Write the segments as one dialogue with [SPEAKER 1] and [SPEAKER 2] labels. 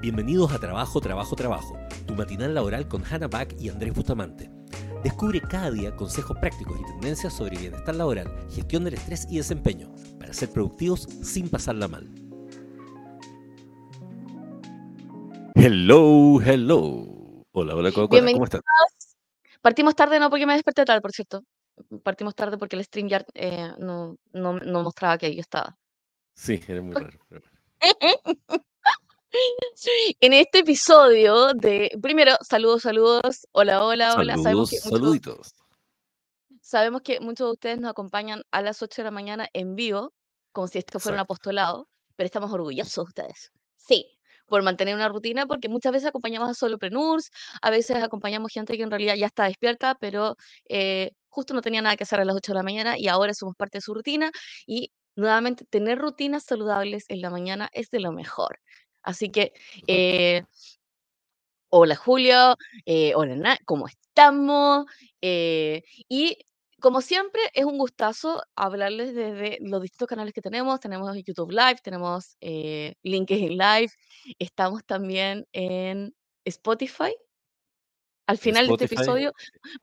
[SPEAKER 1] Bienvenidos a Trabajo, Trabajo, Trabajo, tu matinal laboral con Hannah Back y Andrés Bustamante. Descubre cada día consejos prácticos y tendencias sobre bienestar laboral, gestión del estrés y desempeño, para ser productivos sin pasarla mal. Hello, hello. Hola, hola, Coca-Cola, ¿cómo estás?
[SPEAKER 2] Partimos tarde, no porque me desperté tarde, por cierto. Partimos tarde porque el StreamYard eh, no, no, no mostraba que yo estaba.
[SPEAKER 1] Sí, eres muy raro. pero.
[SPEAKER 2] En este episodio de. Primero, saludos, saludos. Hola, hola, hola. Sabemos
[SPEAKER 1] Saludos,
[SPEAKER 2] que, muchos,
[SPEAKER 1] saluditos.
[SPEAKER 2] sabemos que muchos de ustedes nos acompañan a las 8 de la mañana en vivo, como si esto fuera un
[SPEAKER 1] Exacto.
[SPEAKER 2] apostolado, pero estamos orgullosos de ustedes. Sí, por mantener una rutina, porque muchas veces acompañamos a solopreneurs, a veces acompañamos gente que en realidad ya está despierta, pero eh, justo no tenía nada que hacer a las 8 de la mañana y ahora somos parte de su rutina. Y nuevamente, tener rutinas saludables en la mañana es de lo mejor. Así que, eh, hola Julio, eh, hola Na, ¿cómo estamos? Eh, y como siempre, es un gustazo hablarles desde los distintos canales que tenemos. Tenemos YouTube Live, tenemos eh, LinkedIn Live, estamos también en Spotify. Al final de este episodio,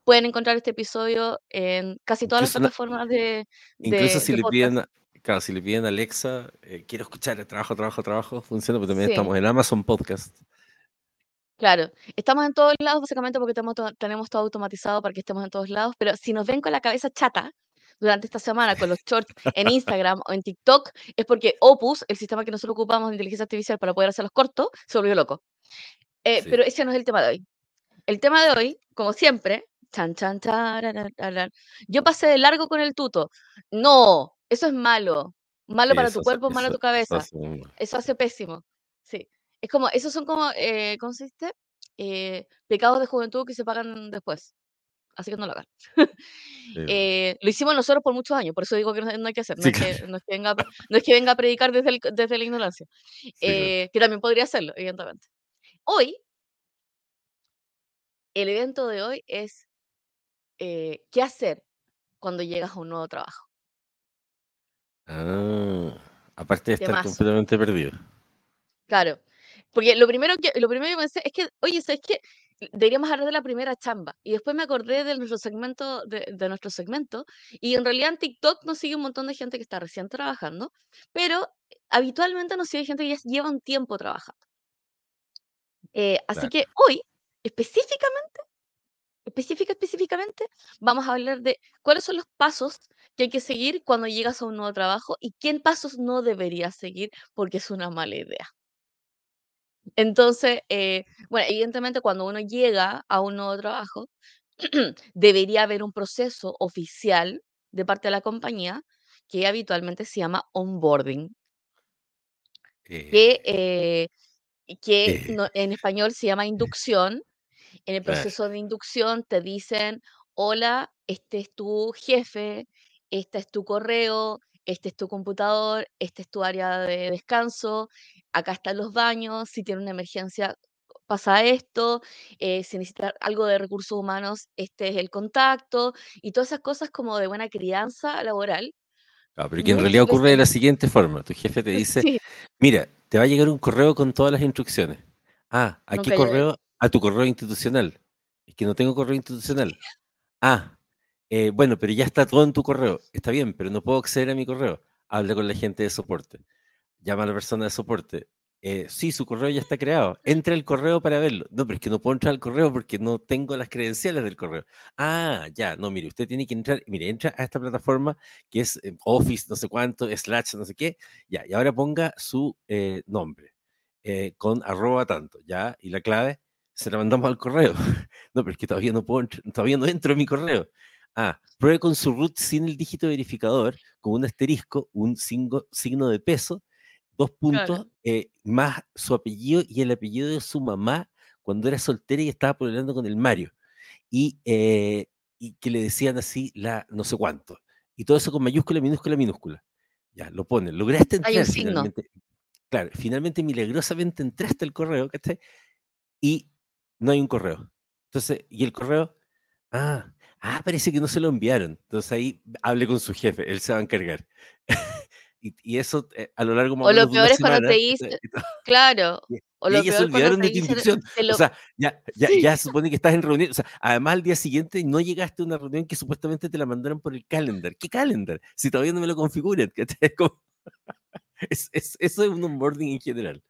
[SPEAKER 2] pueden encontrar este episodio en casi todas las
[SPEAKER 1] incluso,
[SPEAKER 2] plataformas de,
[SPEAKER 1] incluso
[SPEAKER 2] de,
[SPEAKER 1] si
[SPEAKER 2] de
[SPEAKER 1] le piden, claro, si le piden a Alexa, eh, quiero escuchar el trabajo, trabajo, trabajo, funciona, pero también
[SPEAKER 2] Sí.
[SPEAKER 1] estamos en Amazon Podcast.
[SPEAKER 2] Claro, estamos en todos lados básicamente porque tenemos todo, tenemos todo automatizado para que estemos en todos lados, pero si nos ven con la cabeza chata durante esta semana con los shorts en Instagram o en TikTok, es porque Opus, el sistema que nosotros ocupamos de inteligencia artificial para poder hacer los cortos, se volvió loco. Eh,
[SPEAKER 1] Sí.
[SPEAKER 2] pero ese no es el tema de hoy. El tema de hoy, como siempre, chan, chan, tararararán, yo pasé de largo con el tuto. No, eso es malo. Malo
[SPEAKER 1] Sí,
[SPEAKER 2] para tu
[SPEAKER 1] hace-
[SPEAKER 2] cuerpo, malo a
[SPEAKER 1] eso-
[SPEAKER 2] tu
[SPEAKER 1] eso
[SPEAKER 2] cabeza.
[SPEAKER 1] hace.
[SPEAKER 2] Eso hace pésimo. Sí. Es como, esos son como, eh, ¿cómo se dice? Eh, pecados de juventud que se pagan después. Así que no lo hagan.
[SPEAKER 1] Sí.
[SPEAKER 2] Eh, lo hicimos nosotros por muchos años, por eso digo que no, no hay que hacer. No,
[SPEAKER 1] Sí,
[SPEAKER 2] es que,
[SPEAKER 1] claro.
[SPEAKER 2] no, es que venga, no es que venga a predicar desde, el- desde la ignorancia,
[SPEAKER 1] Sí, claro.
[SPEAKER 2] eh, que también podría hacerlo, evidentemente. Hoy, el evento de hoy es qué hacer cuando llegas a un nuevo trabajo.
[SPEAKER 1] Ah, aparte de estar
[SPEAKER 2] Temazo.
[SPEAKER 1] completamente perdido.
[SPEAKER 2] Claro. Porque lo primero que, lo primero que pensé es que, oye, ¿sabes qué? Deberíamos hablar de la primera chamba. Y después me acordé de nuestro segmento, de, de nuestro segmento. Y en realidad en TikTok nos sigue un montón de gente que está recién trabajando, pero habitualmente nos sigue gente que ya lleva un tiempo trabajando. Eh, así
[SPEAKER 1] Claro.
[SPEAKER 2] que hoy, específicamente, específica, específicamente, vamos a hablar de cuáles son los pasos que hay que seguir cuando llegas a un nuevo trabajo y qué pasos no deberías seguir porque es una mala idea. Entonces, eh, bueno, evidentemente cuando uno llega a un nuevo trabajo, debería haber un proceso oficial de parte de la compañía que habitualmente se llama onboarding, que,
[SPEAKER 1] Eh,
[SPEAKER 2] eh, que
[SPEAKER 1] eh,
[SPEAKER 2] no- en español se llama inducción. En el proceso de inducción te dicen, hola, este es tu jefe, este es tu correo, este es tu computador, este es tu área de descanso, acá están los baños, si tiene una emergencia pasa esto, eh, si necesita algo de recursos humanos, este es el contacto, y todas esas cosas como de buena crianza laboral.
[SPEAKER 1] Claro, pero que en realidad ocurre de la siguiente forma. Tu jefe te dice,
[SPEAKER 2] sí,
[SPEAKER 1] mira, te va a llegar un correo con todas las instrucciones. Ah, ¿a qué
[SPEAKER 2] nunca llega.
[SPEAKER 1] correo? A tu correo institucional. Es que no tengo correo institucional. Ah, eh, bueno, pero ya está todo en tu correo. Está bien, pero no puedo acceder a mi correo. Habla con la gente de soporte. Llama a la persona de soporte. Eh, sí, su correo ya está creado. Entra al correo para verlo. No, pero es que no puedo entrar al correo porque no tengo las credenciales del correo. Ah, ya, no, mire, usted tiene que entrar. Mire, entra a esta plataforma que es eh, Office, no sé cuánto, slash, no sé qué. Ya, y ahora ponga su nombre con arroba tanto, ya, y la clave se la mandamos al correo. No, pero es que todavía no puedo, todavía no entro en mi correo. Ah, pruebe con su root sin el dígito verificador, con un asterisco, un signo, signo de peso, dos
[SPEAKER 2] Claro.
[SPEAKER 1] puntos, eh, más su apellido y el apellido de su mamá cuando era soltera y estaba peleando con el Mario. Y, eh, y que le decían así la no sé cuánto. Y todo eso con mayúscula, minúscula, minúscula. Ya, lo ponen. Lograste
[SPEAKER 2] Hay un
[SPEAKER 1] entrar
[SPEAKER 2] signo.
[SPEAKER 1] finalmente. Claro, finalmente milagrosamente entraste al correo, ¿cachai? Y no hay un correo. Entonces, y el correo, ah, ah, parece que no se lo enviaron. Entonces ahí hable con su jefe, él se va a encargar. y, y eso eh, a lo largo más
[SPEAKER 2] O lo peor es cuando te dice,
[SPEAKER 1] todo-
[SPEAKER 2] claro,
[SPEAKER 1] y-
[SPEAKER 2] O
[SPEAKER 1] Y
[SPEAKER 2] lo
[SPEAKER 1] se
[SPEAKER 2] peor cuando
[SPEAKER 1] olvidaron
[SPEAKER 2] te
[SPEAKER 1] de tu inducción. O sea, ya, ya,
[SPEAKER 2] Sí,
[SPEAKER 1] ya se supone que estás en reunión. O sea, además al día siguiente no llegaste a una reunión que supuestamente te la mandaron por el calendar. ¿Qué calendar? Si todavía no me lo configuran. Es como- es- es- eso es un onboarding en general.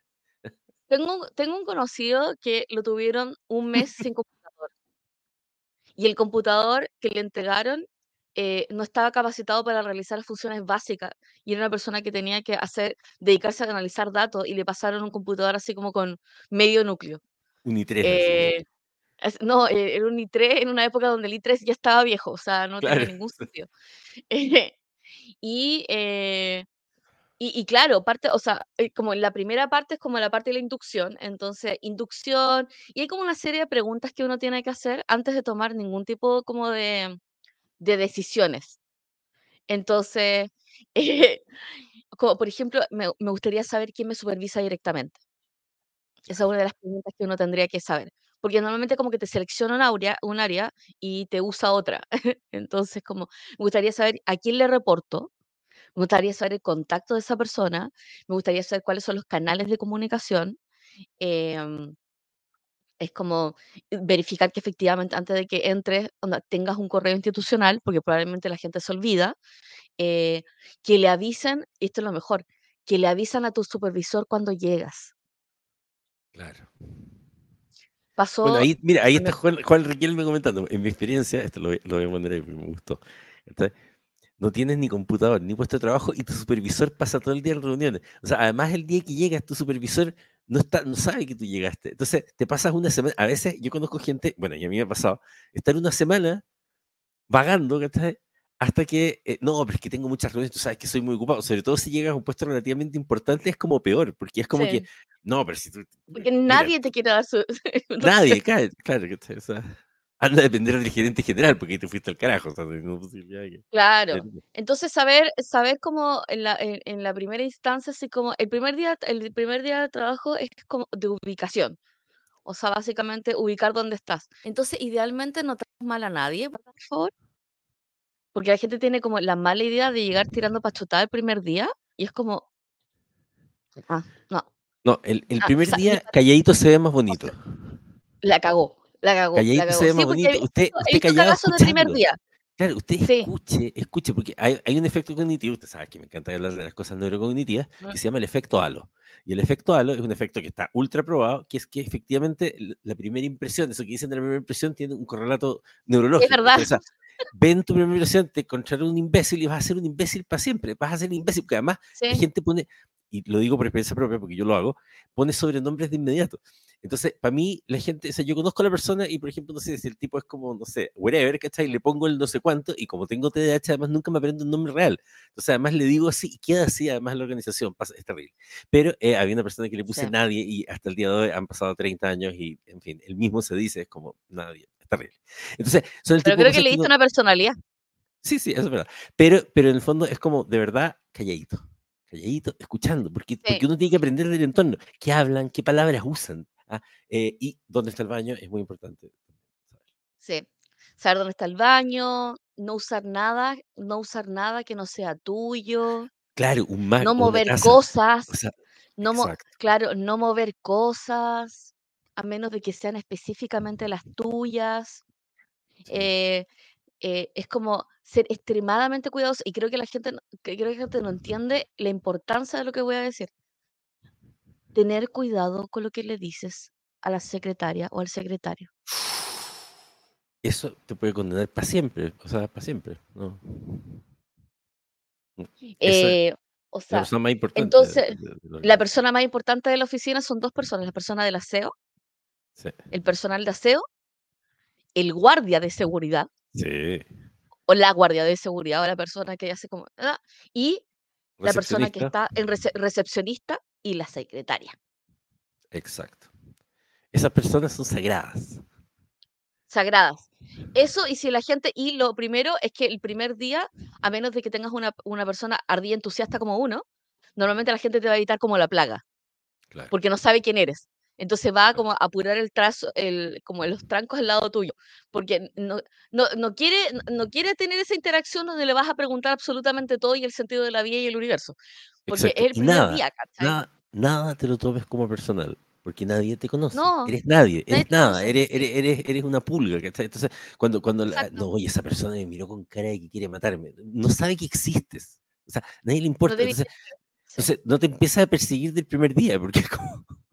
[SPEAKER 2] Tengo, un- tengo un conocido que lo tuvieron un mes sin computador. Y el computador que le entregaron eh, no estaba capacitado para realizar funciones básicas. Y era una persona que tenía que hacer, dedicarse a analizar datos y le pasaron un computador así como con medio núcleo.
[SPEAKER 1] Un i3 así.
[SPEAKER 2] Eh, no, eh, era un i3 en una época donde el i3 ya estaba viejo, o sea, no
[SPEAKER 1] Claro.
[SPEAKER 2] tenía ningún sentido. Eh, y, eh, y, y claro, parte, o sea, eh, como la primera parte es como la parte de la inducción, entonces inducción, y hay como una serie de preguntas que uno tiene que hacer antes de tomar ningún tipo como de, de decisiones. Entonces, eh, como por ejemplo, me, me gustaría saber quién me supervisa directamente. Esa es una de las preguntas que uno tendría que saber. Porque normalmente como que te selecciona un área, un área y te usa otra. Entonces, como me gustaría saber a quién le reporto, me gustaría saber el contacto de esa persona, me gustaría saber cuáles son los canales de comunicación. em, es como eh, verificar que efectivamente antes de que entres onda, tengas un correo institucional, porque probablemente la gente se olvida, eh, que le avisen, y esto es lo mejor, que le avisan a tu supervisor cuando llegas.
[SPEAKER 1] Claro.
[SPEAKER 2] Pasó
[SPEAKER 1] ahí, mira, ahí está Juan, Juan Riquelme comentando. En mi experiencia, esto lo, voy- lo voy a poner ahí, porque me gustó. ¿cachai? No tienes ni computador, ni puesto de trabajo, y tu supervisor pasa todo el día en reuniones. O sea, además el día que llegas, tu supervisor no, está, no sabe que tú llegaste. Entonces, te pasas una semana. A veces yo conozco gente, bueno, y a mí me ha pasado, estar una semana vagando, ¿cachai? Hasta que, eh, no, pero es que tengo muchas reuniones, tú sabes que soy muy ocupado, sobre todo si llegas a un puesto relativamente importante, es como peor, porque es como
[SPEAKER 2] Sí.
[SPEAKER 1] que, no, pero si tú,
[SPEAKER 2] Porque
[SPEAKER 1] mira,
[SPEAKER 2] nadie te quiere dar su...
[SPEAKER 1] Nadie, cae, claro, ¿cachai? O sea, anda a depender del gerente general, porque ahí te fuiste al carajo, o sea, no hay posibilidad que-
[SPEAKER 2] Claro. Entonces, saber, saber cómo en la, en, en la primera instancia, así como el primer día, el primer día de trabajo es como de ubicación. O sea, básicamente ubicar dónde estás. Entonces, idealmente no trates mal a nadie, por favor. Porque la gente tiene como la mala idea de llegar tirando pachotada el primer día y es como. Ah, no.
[SPEAKER 1] No, el, el
[SPEAKER 2] Ah,
[SPEAKER 1] primer día calladito se ve más bonito.
[SPEAKER 2] La cagó, la cagó, la
[SPEAKER 1] Calladito
[SPEAKER 2] cagó.
[SPEAKER 1] se ve más bonito. Usted, usted callado
[SPEAKER 2] primer día.
[SPEAKER 1] Claro, usted
[SPEAKER 2] Sí.
[SPEAKER 1] escuche, escuche, porque hay, hay un efecto cognitivo, usted sabe que me encanta hablar de las cosas neurocognitivas,
[SPEAKER 2] Ah.
[SPEAKER 1] que se llama el efecto halo. Y el efecto halo es un efecto que está ultra probado, que es que efectivamente la primera impresión, eso que dicen de la primera impresión, tiene un correlato neurológico.
[SPEAKER 2] verdad.
[SPEAKER 1] ¿cachai? O sea, ven tu primera impresión, te encontrarás un imbécil y vas a ser un imbécil para siempre. Vas a ser imbécil, porque además la gente pone, y lo digo por experiencia propia, porque yo lo hago, pone sobrenombres de inmediato. Entonces, para mí, la gente, o sea, yo conozco a la persona y, por ejemplo, no sé, si el tipo es como, no sé, whatever, ¿cachai? Le pongo el no sé cuánto y como tengo TDAH, además nunca me aprendo un nombre real. Entonces, además le digo así y queda así, además la organización, pasa, es terrible. Pero eh, había una persona que le puse
[SPEAKER 2] Sí.
[SPEAKER 1] nadie y hasta el día de hoy han pasado 30 años y, en fin, el mismo se dice, es como nadie, es terrible. Entonces, son el
[SPEAKER 2] Pero
[SPEAKER 1] tipo
[SPEAKER 2] creo que le diste una personalidad.
[SPEAKER 1] Sí, sí, eso es verdad. Pero, pero en el fondo es como, de verdad, calladito. Calladito, escuchando, porque,
[SPEAKER 2] Sí.
[SPEAKER 1] porque uno tiene que aprender del entorno. ¿Qué hablan? ¿Qué palabras usan? ¿Ah? Eh, y dónde está el baño es muy importante.
[SPEAKER 2] Sí. Saber dónde está el baño, no usar nada, no usar nada que no sea tuyo,
[SPEAKER 1] Claro, un
[SPEAKER 2] no mover cosas,
[SPEAKER 1] O sea,
[SPEAKER 2] no mo-
[SPEAKER 1] exacto.
[SPEAKER 2] claro, no mover cosas, a menos de que sean específicamente las tuyas.
[SPEAKER 1] sí.
[SPEAKER 2] Eh, eh, es como ser extremadamente cuidadoso y creo que la gente, creo que la gente no entiende la importancia de lo que voy a decir. Tener cuidado con lo que le dices a la secretaria o al secretario.
[SPEAKER 1] Eso te puede condenar para siempre. O sea, para siempre. ¿no? Es
[SPEAKER 2] Eh, o
[SPEAKER 1] la
[SPEAKER 2] sea,
[SPEAKER 1] persona más importante.
[SPEAKER 2] entonces,
[SPEAKER 1] de- de- de la
[SPEAKER 2] la persona más importante de la oficina son dos personas, la persona del aseo,
[SPEAKER 1] Sí.
[SPEAKER 2] el personal de aseo, el guardia de seguridad
[SPEAKER 1] sí.
[SPEAKER 2] o la guardia de seguridad o la persona que hace como ah, y la persona que está en rece- recepcionista y la secretaria.
[SPEAKER 1] Exacto. Esas personas son sagradas.
[SPEAKER 2] Sagradas. Eso y si la gente, y lo primero es que el primer día, a menos de que tengas una, una persona ardía entusiasta como uno, normalmente la gente te va a evitar como la plaga,
[SPEAKER 1] Claro.
[SPEAKER 2] porque no sabe quién eres. Entonces va
[SPEAKER 1] Claro.
[SPEAKER 2] como a apurar el trazo, el, como los trancos al lado tuyo, porque no, no, no quiere, no quiere tener esa interacción donde le vas a preguntar absolutamente todo y el sentido de la vida y el universo, porque
[SPEAKER 1] Exacto.
[SPEAKER 2] es el primer
[SPEAKER 1] nada,
[SPEAKER 2] día, ¿cachai?
[SPEAKER 1] nada, nada te lo tomes como personal. porque nadie te conoce. eres nadie, eres nada, eres, eres, eres, una pulga. Entonces, cuando, cuando no, oye, esa persona me miró con cara de que quiere matarme, no sabe que existes. O sea, nadie le importa. entonces, no te empiezas a perseguir del primer día, porque es como.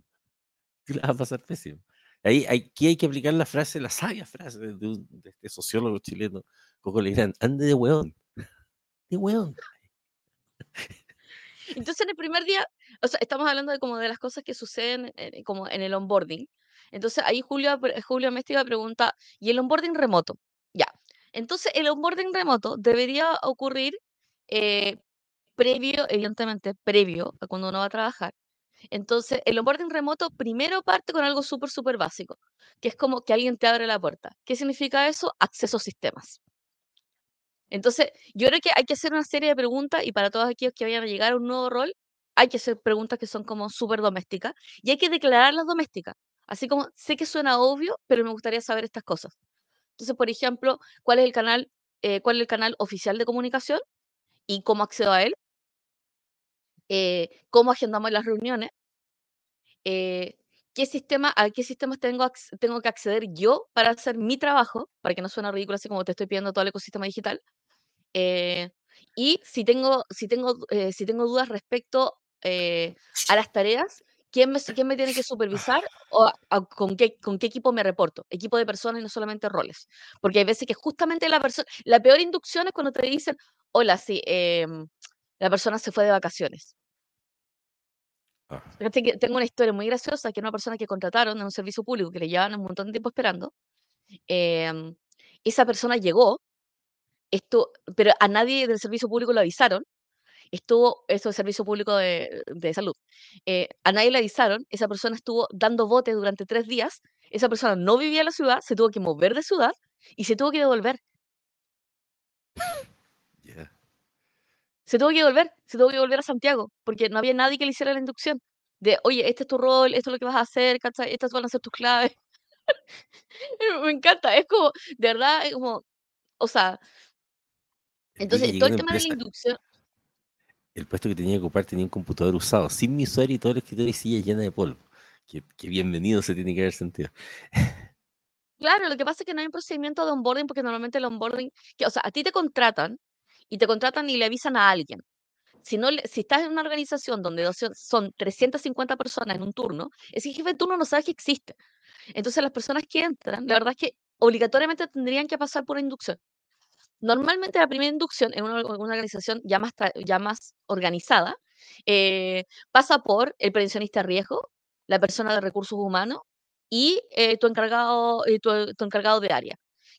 [SPEAKER 1] Tú la vas a pasar pésimo. Ahí, aquí hay que aplicar la frase, la sabia frase de, este sociólogo chileno, Coco Legrand, ande de weón. De weón.
[SPEAKER 2] Entonces, en el primer día, o sea, estamos hablando de como de las cosas que suceden eh, como en el onboarding. Entonces, ahí Julio, Julio Mestiga pregunta, ¿y el onboarding remoto? Ya. Entonces, el onboarding remoto debería ocurrir eh, previo, evidentemente, previo a cuando uno va a trabajar. Entonces, el onboarding remoto primero parte con algo súper, súper básico, que es como que alguien te abre la puerta. ¿Qué significa eso? Acceso a sistemas. Entonces, yo creo que hay que hacer una serie de preguntas y para todos aquellos que vayan a llegar a un nuevo rol, hay que hacer preguntas que son como súper domésticas y hay que declararlas domésticas. Así como, sé que suena obvio, pero me gustaría saber estas cosas. Entonces, por ejemplo, ¿cuál es el canal, eh, cuál es el canal oficial de comunicación y cómo accedo a él? Eh, ¿Cómo agendamos las reuniones? Eh, ¿qué sistema, ¿A qué sistemas tengo, tengo que acceder yo para hacer mi trabajo? Para que no suene ridículo así como te estoy pidiendo todo el ecosistema digital. Eh, y si tengo, si tengo, eh, si tengo dudas respecto eh, a las tareas, ¿quién me, quién me tiene que supervisar o con, qué, con qué equipo me reporto? Equipo de personas y no solamente roles. Porque hay veces que justamente la persona, la peor inducción es cuando te dicen, hola, sí, em, la persona se fue de vacaciones. Ah. Tengo una historia muy graciosa, que una persona que contrataron en un servicio público que le llevaban un montón de tiempo esperando, em, esa persona llegó, esto, pero a nadie del servicio público lo avisaron, estuvo, eso es servicio público de, salud, eh, a nadie le avisaron, esa persona estuvo dando bote durante tres días, esa persona no vivía en la ciudad, se tuvo que mover de ciudad y se tuvo que devolver. Se tuvo que devolver, se tuvo que volver a Santiago, porque no había nadie que le hiciera la inducción de, oye, este es tu rol, esto es lo que vas a hacer, estas van a ser tus claves. Me encanta, es como, de verdad, como, o sea, entonces, todo el tema de la inducción.
[SPEAKER 1] El puesto que tenía que ocupar tenía un computador usado, sin mi usuario y todo el escritorio y silla llena de polvo. Qué, bienvenido se tiene que haber sentido.
[SPEAKER 2] Claro, lo que pasa es que no hay un procedimiento de onboarding porque normalmente el onboarding, que, o sea, a ti te contratan y te contratan y le avisan a alguien. Si, no, si estás en una organización donde son 350 personas en un turno, ese jefe de turno no sabe que existe. Entonces las personas que entran, la verdad es que obligatoriamente tendrían que pasar por inducción. Normalmente la primera inducción en una, organización ya más, ya más organizada eh, pasa por el prevencionista riesgo, la persona de recursos humanos y eh, tu, encargado, eh, tu, encargado de área,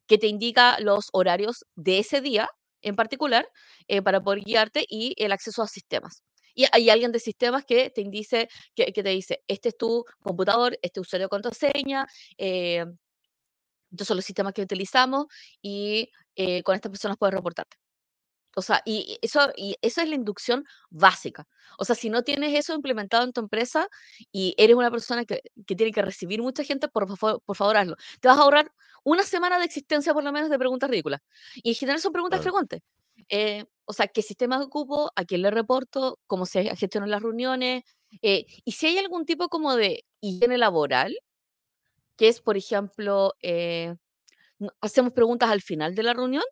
[SPEAKER 2] que te indica los horarios de ese día en particular para poder guiarte y el acceso a sistemas. Y hay alguien de sistemas que te, indice, que, te dice, este es tu computador, este usuario de contraseña, estos son los sistemas que utilizamos y eh, con estas personas puedes reportarte. O sea, y eso, y eso es la inducción básica. O sea, si no tienes eso implementado en tu empresa y eres una persona que, tiene que recibir mucha gente, por favor, por favor hazlo. Te vas a ahorrar una semana de existencia por lo menos de preguntas ridículas. Y en general son preguntas frecuentes. Eh, o sea, ¿qué sistemas ocupo? ¿A quién le reporto? ¿Cómo se gestionan las reuniones? Eh, y si hay algún tipo como de higiene laboral, que es, por ejemplo, eh, hacemos preguntas al final de la reunión,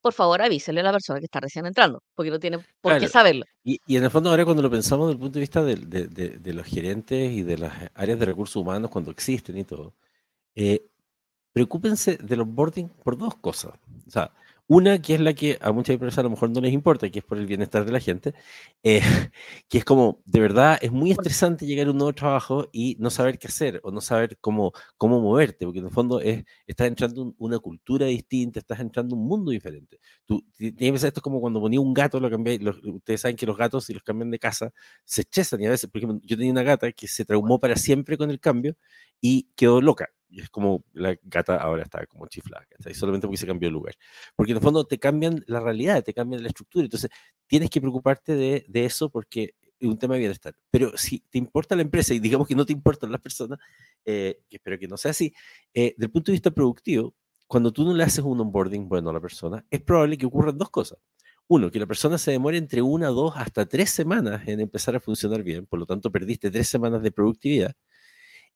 [SPEAKER 2] por favor avísele a la persona que está recién entrando, porque no tiene por qué saberlo.
[SPEAKER 1] Y, en el fondo ahora cuando lo pensamos desde el punto de vista de, los gerentes y de las áreas de recursos humanos cuando existen y todo, eh, preocúpense del onboarding por dos cosas. O sea, una que es la que a muchas empresas a lo mejor no les importa, que es por el bienestar de la gente, eh, que es como, de verdad, es muy estresante llegar a un nuevo trabajo y no saber qué hacer o no saber cómo, cómo moverte, porque en el fondo es, estás entrando en una cultura distinta, estás entrando en un mundo diferente. Tú tienes que pensar esto es como cuando ponía un gato, lo cambié, ustedes saben que los gatos si los cambian de casa se estresan y a veces, por ejemplo, yo tenía una gata que se traumó para siempre con el cambio y quedó loca y es como la gata ahora está como chiflada, solamente porque se cambió de lugar. Porque en el fondo te cambian la realidad, te cambian la estructura. Entonces tienes que preocuparte de, de eso porque es un tema de bienestar. Pero si te importa la empresa y digamos que no te importan las personas, eh, que espero que no sea así, eh, del punto de vista productivo, cuando tú no le haces un onboarding bueno a la persona, es probable que ocurran dos cosas. Uno, que la persona se demore entre una, dos, hasta tres semanas en empezar a funcionar bien, por lo tanto perdiste tres semanas de productividad.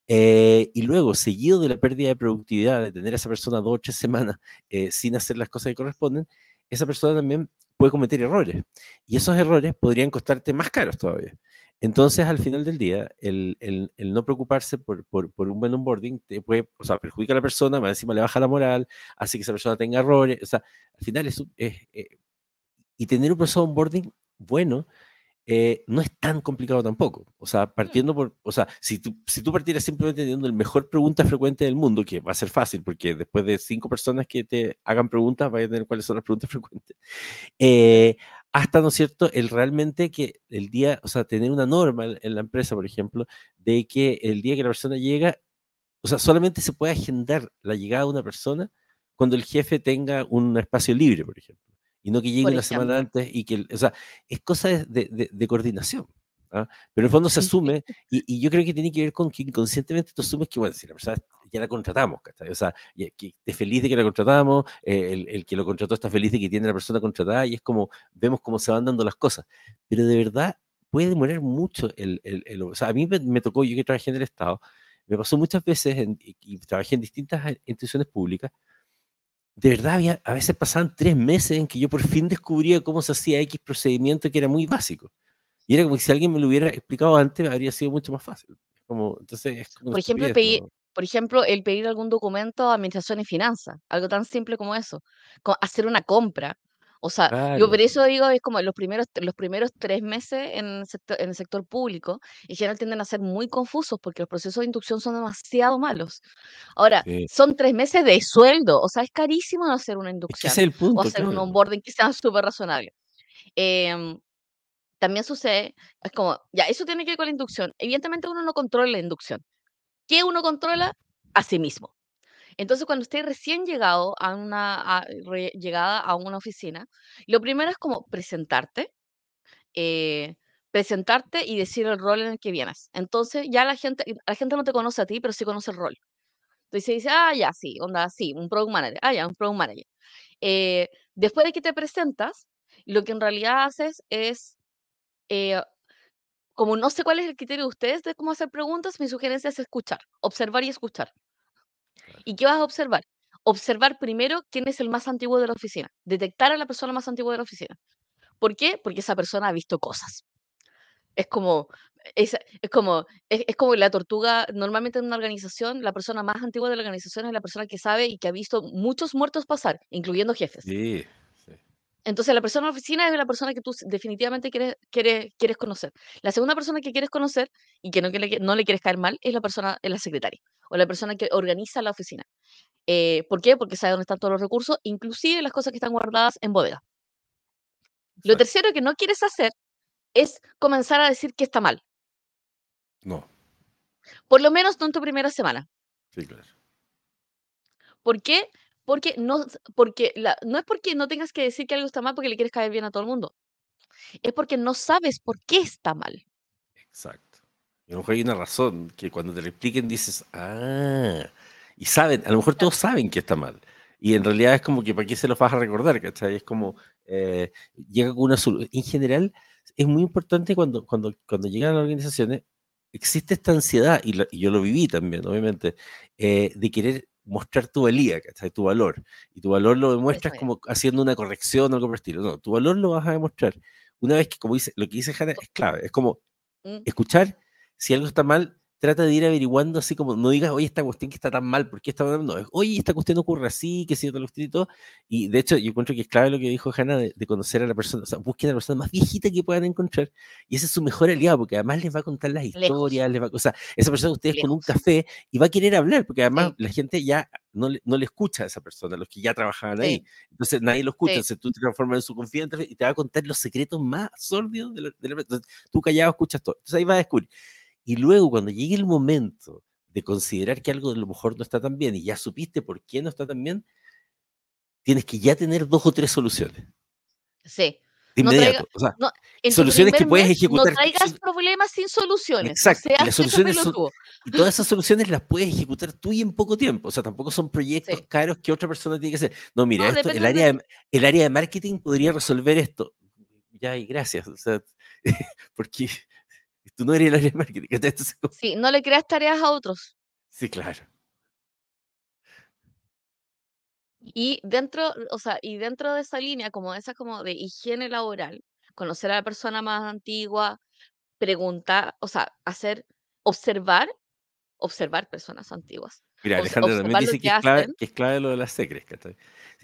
[SPEAKER 1] Eh, y luego, seguido de la pérdida de productividad, de tener a esa persona dos o tres semanas eh, sin hacer las cosas que corresponden, esa persona también puede cometer errores. Y esos errores podrían costarte más caros todavía. Entonces, al final del día, el, el, el no preocuparse por, por, por, un buen onboarding te puede, o sea, perjudica a la persona, más encima le baja la moral, hace que esa persona tenga errores. O sea, al final es, es eh, y tener un proceso de onboarding bueno eh, no es tan complicado tampoco. O sea, partiendo por, o sea, si tú, si tú partieras simplemente teniendo el mejor pregunta frecuente del mundo, que va a ser fácil, porque después de cinco personas que te hagan preguntas, vas a tener cuáles son las preguntas frecuentes. Eh, hasta, ¿no es cierto?, el realmente que el día, o sea, tener una norma en la empresa, por ejemplo, de que el día que la persona llega, o sea, solamente se puede agendar la llegada de una persona cuando el jefe tenga un espacio libre, por ejemplo y no que llegue una semana antes y que, o sea, es cosa de, de, de coordinación. ¿ah? Pero en el fondo se asume, y, y, yo creo que tiene que ver con que inconscientemente tú asumes que, bueno, si la persona ya la contratamos, o sea, que esté feliz de que la contratamos, eh, el, el, que lo contrató está feliz de que tiene la persona contratada, y es como, vemos cómo se van dando las cosas. Pero de verdad puede demorar mucho el, el, el o sea, a mí me, me, tocó, yo que trabajé en el Estado, me pasó muchas veces, en, y, y trabajé en distintas instituciones públicas, de verdad había, a veces pasaban tres meses en que yo por fin descubría cómo se hacía X procedimiento que era muy básico. Y era como que si alguien me lo hubiera explicado antes, habría sido mucho más fácil. Como, entonces, es como
[SPEAKER 2] por, ejemplo, pedir, por ejemplo, el pedir algún documento a Administración y Finanzas, algo tan simple como eso. Hacer una compra. O sea, claro. yo por eso digo, es como los primeros, los primeros tres meses en el, sector, en el sector público, en general tienden a ser muy confusos porque los procesos de inducción son demasiado malos. Ahora, sí. son tres meses de sueldo, o sea, es carísimo no hacer una inducción
[SPEAKER 1] es, es el punto,
[SPEAKER 2] o hacer
[SPEAKER 1] claro.
[SPEAKER 2] un onboarding que sea súper razonable. Eh, también sucede, es como, ya, eso tiene que ver con la inducción. Evidentemente uno no controla la inducción. ¿Qué uno controla? A sí mismo. Entonces, cuando esté recién llegado a una llegada a una oficina, lo primero es como presentarte, eh, presentarte y decir el rol en el que vienes. Entonces, ya la gente, la gente no te conoce a ti, pero sí conoce el rol. Entonces dice, ah, ya, sí, onda, sí, un product manager, ah, ya, un product manager. Eh, después de que te presentas, lo que en realidad haces es, eh, como no sé cuál es el criterio de ustedes de cómo hacer preguntas, mi sugerencia es escuchar, observar y escuchar. ¿Y qué vas a observar? Observar primero quién es el más antiguo de la oficina, detectar a la persona más antigua de la oficina. ¿Por qué? Porque esa persona ha visto cosas. Es como, es, es como, es, es, como la tortuga, normalmente en una organización, la persona más antigua de la organización es la persona que sabe y que ha visto muchos muertos pasar, incluyendo jefes.
[SPEAKER 1] Sí, sí.
[SPEAKER 2] Entonces, la persona la oficina es la persona que tú definitivamente quieres, quieres, quieres conocer. La segunda persona que quieres conocer y que no, que le, no le quieres caer mal es la persona, es la secretaria o la persona que organiza la oficina. Eh, ¿Por qué? Porque sabe dónde están todos los recursos, inclusive las cosas que están guardadas en bodega. Lo tercero que no quieres hacer es comenzar a decir que está mal.
[SPEAKER 1] No.
[SPEAKER 2] Por lo menos no en tu primera semana.
[SPEAKER 1] Sí, claro.
[SPEAKER 2] ¿Por qué? Porque no, porque la, no es porque no tengas que decir que algo está mal porque le quieres caer bien a todo el mundo. Es porque no sabes por qué está mal.
[SPEAKER 1] Exacto. Y a lo mejor hay una razón que cuando te lo expliquen dices, ah, y saben, a lo mejor todos saben que está mal. Y en realidad es como que para qué se los vas a recordar, ¿cachai? Es como, eh, llega con una solución. En general, es muy importante cuando, cuando, cuando llegan a las organizaciones, existe esta ansiedad, y, la, y yo lo viví también, obviamente, eh, de querer mostrar tu valía, ¿cachai? Tu valor. Y tu valor lo demuestras como haciendo una corrección o algo por el estilo. No, tu valor lo vas a demostrar. Una vez que, como dice, lo que dice Hannah es clave, es como mm. escuchar si algo está mal, trata de ir averiguando así como, no digas, oye, esta cuestión que está tan mal, ¿por qué está mal? No, oye, esta cuestión ocurre así, que si otra cuestión y todo. Y de hecho, yo encuentro que es clave lo que dijo Hanna de, de, conocer a la persona, o sea, busquen a la persona más viejita que puedan encontrar. Y ese es su mejor aliado, porque además les va a contar las historias, les va, o sea, esa persona ustedes Lejos. con un café y va a querer hablar, porque además sí. la gente ya no le, no le escucha a esa persona, los que ya trabajaban sí. ahí. Entonces nadie lo escucha, sí. entonces tú te transformas en su confidente y te va a contar los secretos más sórdidos de la, de la entonces, tú callado escuchas todo. Entonces ahí vas a descubrir. Y luego, cuando llegue el momento de considerar que algo a lo mejor no está tan bien y ya supiste por qué no está tan bien, tienes que ya tener dos o tres soluciones.
[SPEAKER 2] Sí.
[SPEAKER 1] De inmediato. No traiga, o sea, no, soluciones que puedes ejecutar.
[SPEAKER 2] No traigas problemas sin soluciones.
[SPEAKER 1] Exacto. y, las soluciones son, y todas esas soluciones las puedes ejecutar tú y en poco tiempo. O sea, tampoco son proyectos sí. caros que otra persona tiene que hacer. No, mira, esto, el, área de, el área de marketing podría resolver esto. Ya, y gracias. O sea, porque tú no eres el área de marketing.
[SPEAKER 2] Entonces, sí, no le creas tareas a otros.
[SPEAKER 1] Sí, claro.
[SPEAKER 2] Y dentro, o sea, y dentro de esa línea, como esa como de higiene laboral, conocer a la persona más antigua, preguntar, o sea, hacer, observar, observar personas antiguas.
[SPEAKER 1] Mira, Alejandra también dice que
[SPEAKER 2] que
[SPEAKER 1] es clave,
[SPEAKER 2] hacen.
[SPEAKER 1] que es clave lo de las secres.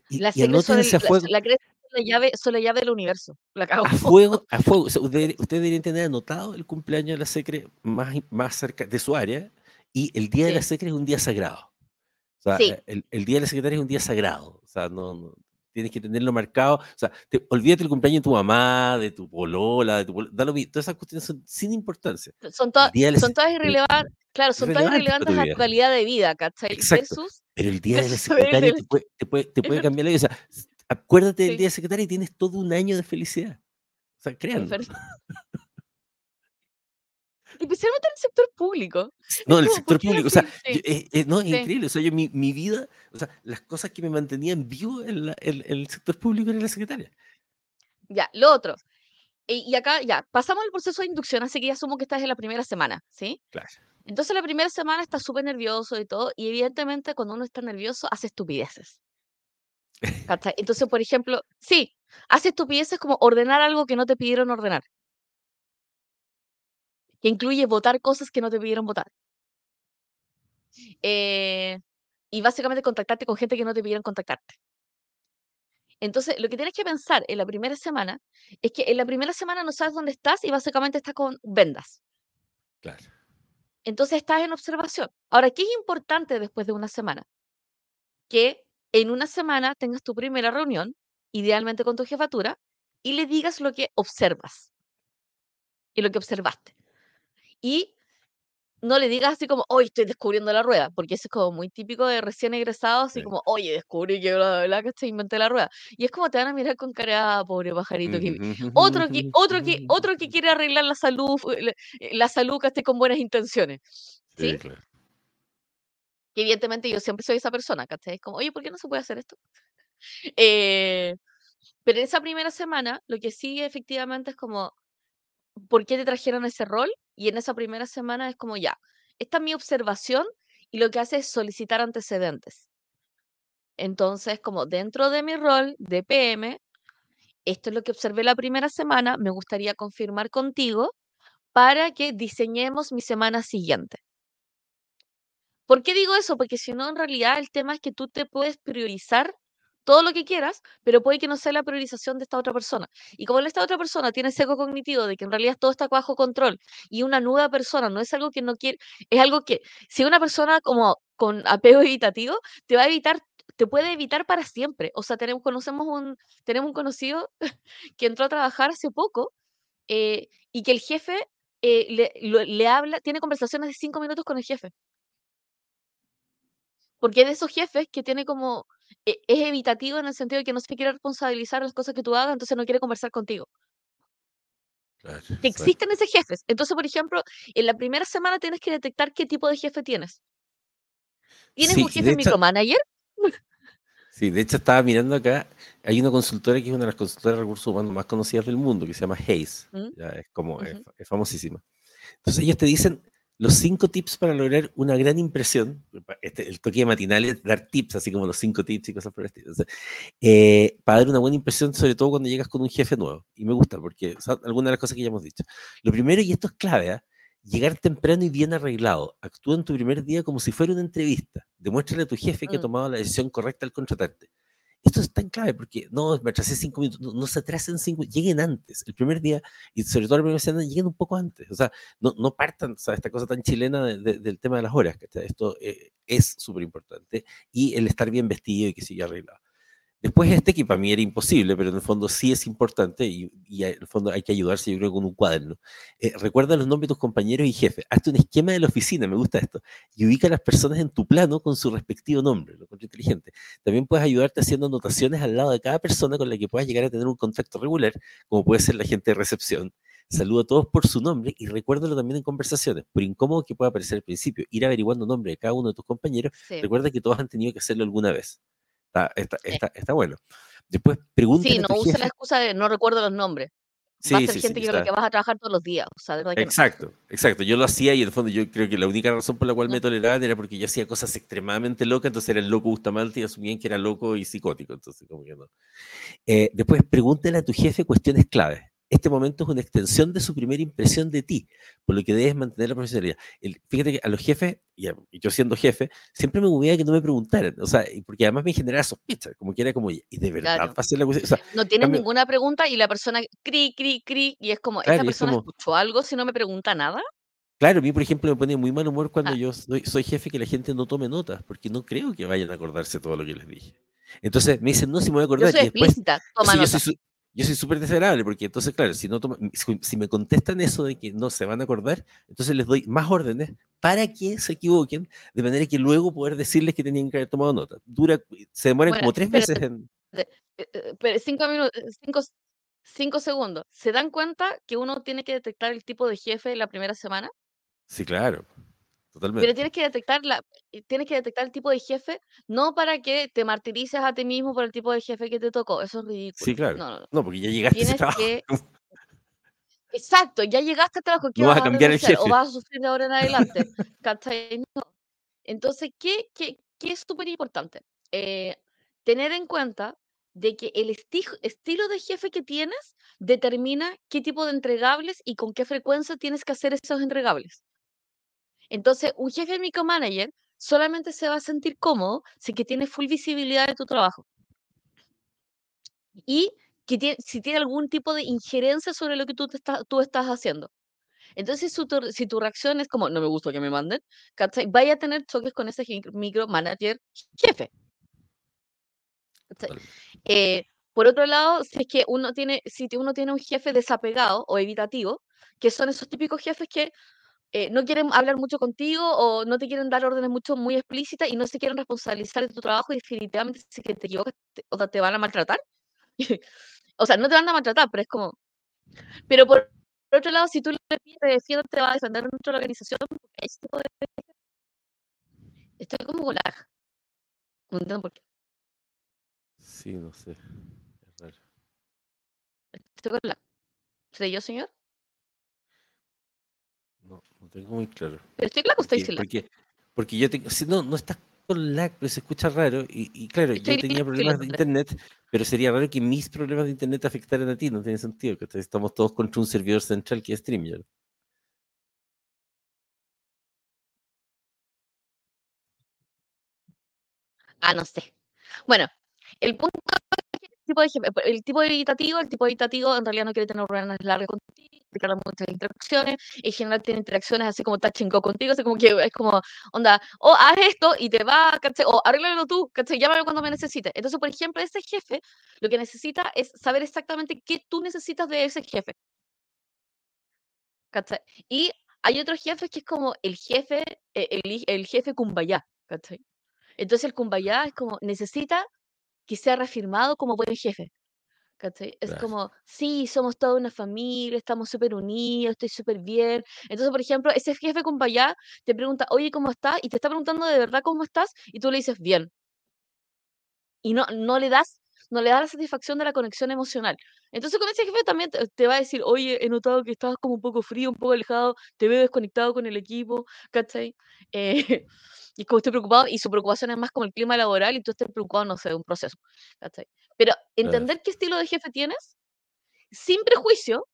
[SPEAKER 1] Y,
[SPEAKER 2] Las
[SPEAKER 1] y anótense a fuego,
[SPEAKER 2] la, la la llave, la llave del universo. La cago.
[SPEAKER 1] a fuego, a fuego. O sea, ustedes, ustedes deberían tener anotado el cumpleaños de la secre más, más cerca de su área y el día de la secre es un día sagrado. O sea,
[SPEAKER 2] sí,
[SPEAKER 1] el, el día de la secretaria es un día sagrado. O sea, no, no- tienes que tenerlo marcado. O sea, te- olvídate el cumpleaños de tu mamá, de tu polola, de tu polo- da lo mismo. Todas esas cuestiones son sin importancia.
[SPEAKER 2] son,
[SPEAKER 1] la
[SPEAKER 2] son todas
[SPEAKER 1] el-
[SPEAKER 2] irrelevantes, claro, son todas
[SPEAKER 1] irrelevantes
[SPEAKER 2] a tu calidad de vida, ¿cachai?
[SPEAKER 1] Exacto.
[SPEAKER 2] Versus,
[SPEAKER 1] Pero el día de la secretaria te puede, te puede, te cambiar la vida. O sea, acuérdate del día de secretaria y tienes todo un año de felicidad. O sea, créanlo.
[SPEAKER 2] Especialmente en el sector público.
[SPEAKER 1] No, en el sector
[SPEAKER 2] ¿por qué
[SPEAKER 1] público, o sea, yo- eh, eh, no, es
[SPEAKER 2] sí.
[SPEAKER 1] increíble. O sea, yo, mi, mi vida, o sea, las cosas que me mantenían vivo en, la- en- en el sector público era la secretaria.
[SPEAKER 2] Ya, lo otro. Y, y acá ya, pasamos el proceso de inducción, así que ya asumo que estás en la primera semana, ¿sí?
[SPEAKER 1] Claro.
[SPEAKER 2] Entonces la primera semana estás súper nervioso y todo, y evidentemente cuando uno está nervioso hace estupideces. ¿Cachai? Entonces, por ejemplo, sí, hace estupideces como ordenar algo que no te pidieron ordenar, que incluye votar cosas que no te pidieron votar. Eh, y básicamente contactarte con gente que no te pidieron contactarte. Entonces, lo que tienes que pensar en la primera semana es que en la primera semana no sabes dónde estás y básicamente estás con vendas.
[SPEAKER 1] Claro.
[SPEAKER 2] Entonces estás en observación. Ahora, ¿qué es importante después de una semana? Que en una semana tengas tu primera reunión, idealmente con tu jefatura, y le digas lo que observas y lo que observaste. Y no le digas así como, hoy estoy descubriendo la rueda, porque eso es como muy típico de recién egresados, así
[SPEAKER 1] Sí.
[SPEAKER 2] como, oye, descubrí que bla, bla, bla, que te inventé la rueda. Y es como te van a mirar con cara, "Ah, pobre pajarito, que otro que, otro que, otro que quiere arreglar la salud, eh, la, eh, la salud que esté con buenas intenciones.
[SPEAKER 1] Sí,
[SPEAKER 2] ¿Sí?
[SPEAKER 1] claro.
[SPEAKER 2] Evidentemente yo siempre soy esa persona, ¿cachai? Es como, oye, ¿por qué no se puede hacer esto? Eh, pero en esa primera semana, lo que sigue efectivamente es como, ¿por qué te trajeron ese rol? Y en esa primera semana es como, ya, esta es mi observación y lo que hace es solicitar antecedentes. Entonces, como dentro de mi rol de PM, esto es lo que observé la primera semana, me gustaría confirmar contigo para que diseñemos mi semana siguiente. ¿Por qué digo eso? Porque si no, en realidad el tema es que tú te puedes priorizar todo lo que quieras, pero puede que no sea la priorización de esta otra persona. Y como esta otra persona tiene seco cognitivo de que en realidad todo está bajo control y una nueva persona no es algo que no quiere, es algo que si una persona como con apego evitativo te va a evitar te puede evitar para siempre. O sea, tenemos, conocemos un, tenemos un conocido que entró a trabajar hace poco eh, y que el jefe eh, le, le habla, tiene conversaciones de cinco minutos con el jefe. Porque es de esos jefes que tiene como, e- es evitativo en el sentido de que no se quiere responsabilizar las cosas que tú hagas, entonces no quiere conversar contigo.
[SPEAKER 1] claro,
[SPEAKER 2] Que existen esos jefes. Entonces, por ejemplo, en la primera semana tienes que detectar qué tipo de jefe tienes. ¿Tienes
[SPEAKER 1] Sí,
[SPEAKER 2] un jefe
[SPEAKER 1] hecho,
[SPEAKER 2] micromanager?
[SPEAKER 1] sí, de hecho estaba mirando acá, hay una consultora que es una de las consultoras de recursos humanos más conocidas del mundo, que se llama Hayes,
[SPEAKER 2] ¿Mm?
[SPEAKER 1] ya es como, es,
[SPEAKER 2] Ujú.
[SPEAKER 1] es famosísima. Entonces ellos te dicen los cinco tips para lograr una gran impresión. Este, el toque matinal es dar tips, así como los cinco tips y cosas por el estilo. O sea, eh, para dar una buena impresión, sobre todo cuando llegas con un jefe nuevo. Y me gusta, porque son algunas de las cosas que ya hemos dicho. Lo primero, y esto es clave, ¿ah? llegar temprano y bien arreglado. Actúa en tu primer día como si fuera una entrevista. Demuéstrale a tu jefe que ha
[SPEAKER 2] Mm.
[SPEAKER 1] tomado la decisión correcta al contratarte. Esto es tan clave porque no, me atrasé cinco minutos, no, no se atrasen cinco, lleguen antes. El primer día, y sobre todo la primera semana, lleguen un poco antes. O sea, no, no partan, o sea, esta cosa tan chilena de- de- del tema de las horas, ¿cachai? Esto eh, es súper importante. Y el estar bien vestido y que siga arreglado. Después este, que para mí era imposible, pero en el fondo sí es importante y, y en el fondo hay que ayudarse, yo creo, con un cuaderno. Eh, recuerda los nombres de tus compañeros y jefes. Hazte un esquema de la oficina, me gusta esto. Y ubica a las personas en tu plano con su respectivo nombre, lo encuentro inteligente. También puedes ayudarte haciendo anotaciones al lado de cada persona con la que puedas llegar a tener un contacto regular, como puede ser la gente de recepción. Saluda a todos por su nombre y recuérdalo también en conversaciones, por incómodo que pueda parecer al principio. Ir averiguando nombre de cada uno de tus compañeros,
[SPEAKER 2] Sí.
[SPEAKER 1] recuerda que todos han tenido que hacerlo alguna vez. Está, está,
[SPEAKER 2] Sí.
[SPEAKER 1] está, está bueno. Después, pregúntale
[SPEAKER 2] Sí, no use la excusa de no recuerdo los nombres. va a
[SPEAKER 1] Sí,
[SPEAKER 2] ser
[SPEAKER 1] sí, sí,
[SPEAKER 2] gente
[SPEAKER 1] o
[SPEAKER 2] con la que vas a trabajar todos los días. O sea, de que no.
[SPEAKER 1] exacto, exacto. Yo lo hacía y en el fondo yo creo que la única razón por la cual
[SPEAKER 2] No.
[SPEAKER 1] me toleraban era porque yo hacía cosas extremadamente locas, entonces era el loco Bustamante y asumían que era loco y psicótico, entonces como que no. Eh, después, pregúntale a tu jefe cuestiones claves. Este momento es una extensión de su primera impresión de ti, por lo que debes mantener la profesionalidad. El- fíjate que a los jefes, y, a- y yo siendo jefe, siempre me movía que no me preguntaran, o sea, porque además me generaba sospecha, como que era como, y de verdad
[SPEAKER 2] Claro.
[SPEAKER 1] va a ser la cuestión. O sea,
[SPEAKER 2] No tienes
[SPEAKER 1] cambio-
[SPEAKER 2] ninguna pregunta y la persona cri, cri, cri, y es como, ¿esta
[SPEAKER 1] Claro, y es
[SPEAKER 2] persona
[SPEAKER 1] como-
[SPEAKER 2] escuchó algo si no me pregunta nada?
[SPEAKER 1] Claro, a mí, por ejemplo, me pone muy mal humor cuando
[SPEAKER 2] Ah.
[SPEAKER 1] yo soy, soy jefe que la gente no tome notas, porque no creo que vayan a acordarse todo lo que les dije. Entonces me dicen, no, si me voy a
[SPEAKER 2] Yo
[SPEAKER 1] acordar.
[SPEAKER 2] soy
[SPEAKER 1] y después,
[SPEAKER 2] explícita, toma
[SPEAKER 1] sí, yo soy yo soy súper desagradable, porque entonces, claro, si, no toma- si, me contestan eso de que no se van a acordar, entonces les doy más órdenes para que se equivoquen, de manera que luego poder decirles que tenían que haber tomado nota. Dura, se demoran
[SPEAKER 2] Bueno,
[SPEAKER 1] como tres
[SPEAKER 2] espérate.
[SPEAKER 1] veces en...
[SPEAKER 2] Eh, eh, Pero cinco minutos, cinco, cinco segundos. ¿Se dan cuenta que uno tiene que detectar el tipo de jefe la primera semana?
[SPEAKER 1] Sí, claro,
[SPEAKER 2] Pero
[SPEAKER 1] totalmente.
[SPEAKER 2] tienes que detectar la, eh, tienes que detectar el tipo de jefe, no para que te martirices a ti mismo por el tipo de jefe que te tocó. Eso es ridículo.
[SPEAKER 1] Sí, claro.
[SPEAKER 2] No, no, no.
[SPEAKER 1] No, porque ya llegaste a ese
[SPEAKER 2] Tienes
[SPEAKER 1] trabajo.
[SPEAKER 2] que, exacto, ya llegaste al trabajo, ¿qué
[SPEAKER 1] No vas
[SPEAKER 2] vas
[SPEAKER 1] a
[SPEAKER 2] a
[SPEAKER 1] cambiar el
[SPEAKER 2] renunciar? ¿O
[SPEAKER 1] jefe.
[SPEAKER 2] vas a sufrir de ahora en adelante? Entonces, ¿qué, qué, qué es súper importante? Eh, tener en cuenta de que el esti- estilo de jefe que tienes determina qué tipo de entregables y con qué frecuencia tienes que hacer esos entregables. Entonces, un jefe micromanager solamente se va a sentir cómodo si que tiene full visibilidad de tu trabajo y que tie- si tiene algún tipo de injerencia sobre lo que tú, te estás, tú estás haciendo. Entonces, si tu, si tu reacción es como, no me gusta que me manden, ¿cachai? Vaya a tener choques con ese micromanager jefe. Eh, por otro lado, si es que uno tiene, si uno tiene un jefe desapegado o evitativo, que son esos típicos jefes que eh, no quieren hablar mucho contigo o no te quieren dar órdenes mucho muy explícitas y no se quieren responsabilizar de tu trabajo y definitivamente si que te equivocas te, o sea, te van a maltratar. o sea, no te van a maltratar, pero es como... Pero por, por otro lado, si tú le pides que te va a defender dentro de la organización. tipo de- Estoy como con lag. No entiendo por qué.
[SPEAKER 1] Sí, no sé. Es raro.
[SPEAKER 2] Estoy con lag. ¿Soy yo, señor?
[SPEAKER 1] Tengo muy claro.
[SPEAKER 2] ¿Pero estoy lag o estoy
[SPEAKER 1] Porque, porque, porque yo tengo, si no, no estás con lag, pero se escucha raro. Y, y claro,
[SPEAKER 2] Estoy
[SPEAKER 1] yo tenía problemas de internet, pero sería raro que mis problemas de internet afectaran a ti, no tiene sentido, que estamos todos contra un servidor central que es StreamYard.
[SPEAKER 2] Ah, no sé. Bueno, el punto tipo de jefe- el tipo evitativo, el tipo evitativo en realidad no quiere tener reuniones largas contigo, declara muchas interacciones, en general tiene interacciones así como touch and go contigo, así como que es como, onda, o haz esto y te va, ¿cachai? O arréglalo tú, ¿cachai? Llámame cuando me necesites. Entonces, por ejemplo, ese jefe lo que necesita es saber exactamente qué tú necesitas de ese jefe. Y hay otros jefes que es como el jefe, eh, el, el jefe kumbaya, ¿cachai? Entonces el kumbaya es como, necesita que sea reafirmado como buen jefe. ¿cachai? Es
[SPEAKER 1] Claro.
[SPEAKER 2] como, sí, somos toda una familia, estamos súper unidos, estoy súper bien. Entonces, por ejemplo, ese jefe kumbaya te pregunta, oye, ¿cómo estás? Y te está preguntando de verdad cómo estás, y tú le dices, bien. Y no, no le das, no le das la satisfacción de la conexión emocional. Entonces, con ese jefe también te, te va a decir, oye, he notado que estás como un poco frío, un poco alejado, te veo desconectado con el equipo, ¿cachai? Eh, y como estoy preocupado, y su preocupación es más como el clima laboral, y tú estás preocupado, no sé, de un proceso, ¿cachai? Pero entender qué estilo de jefe tienes, sin prejuicio,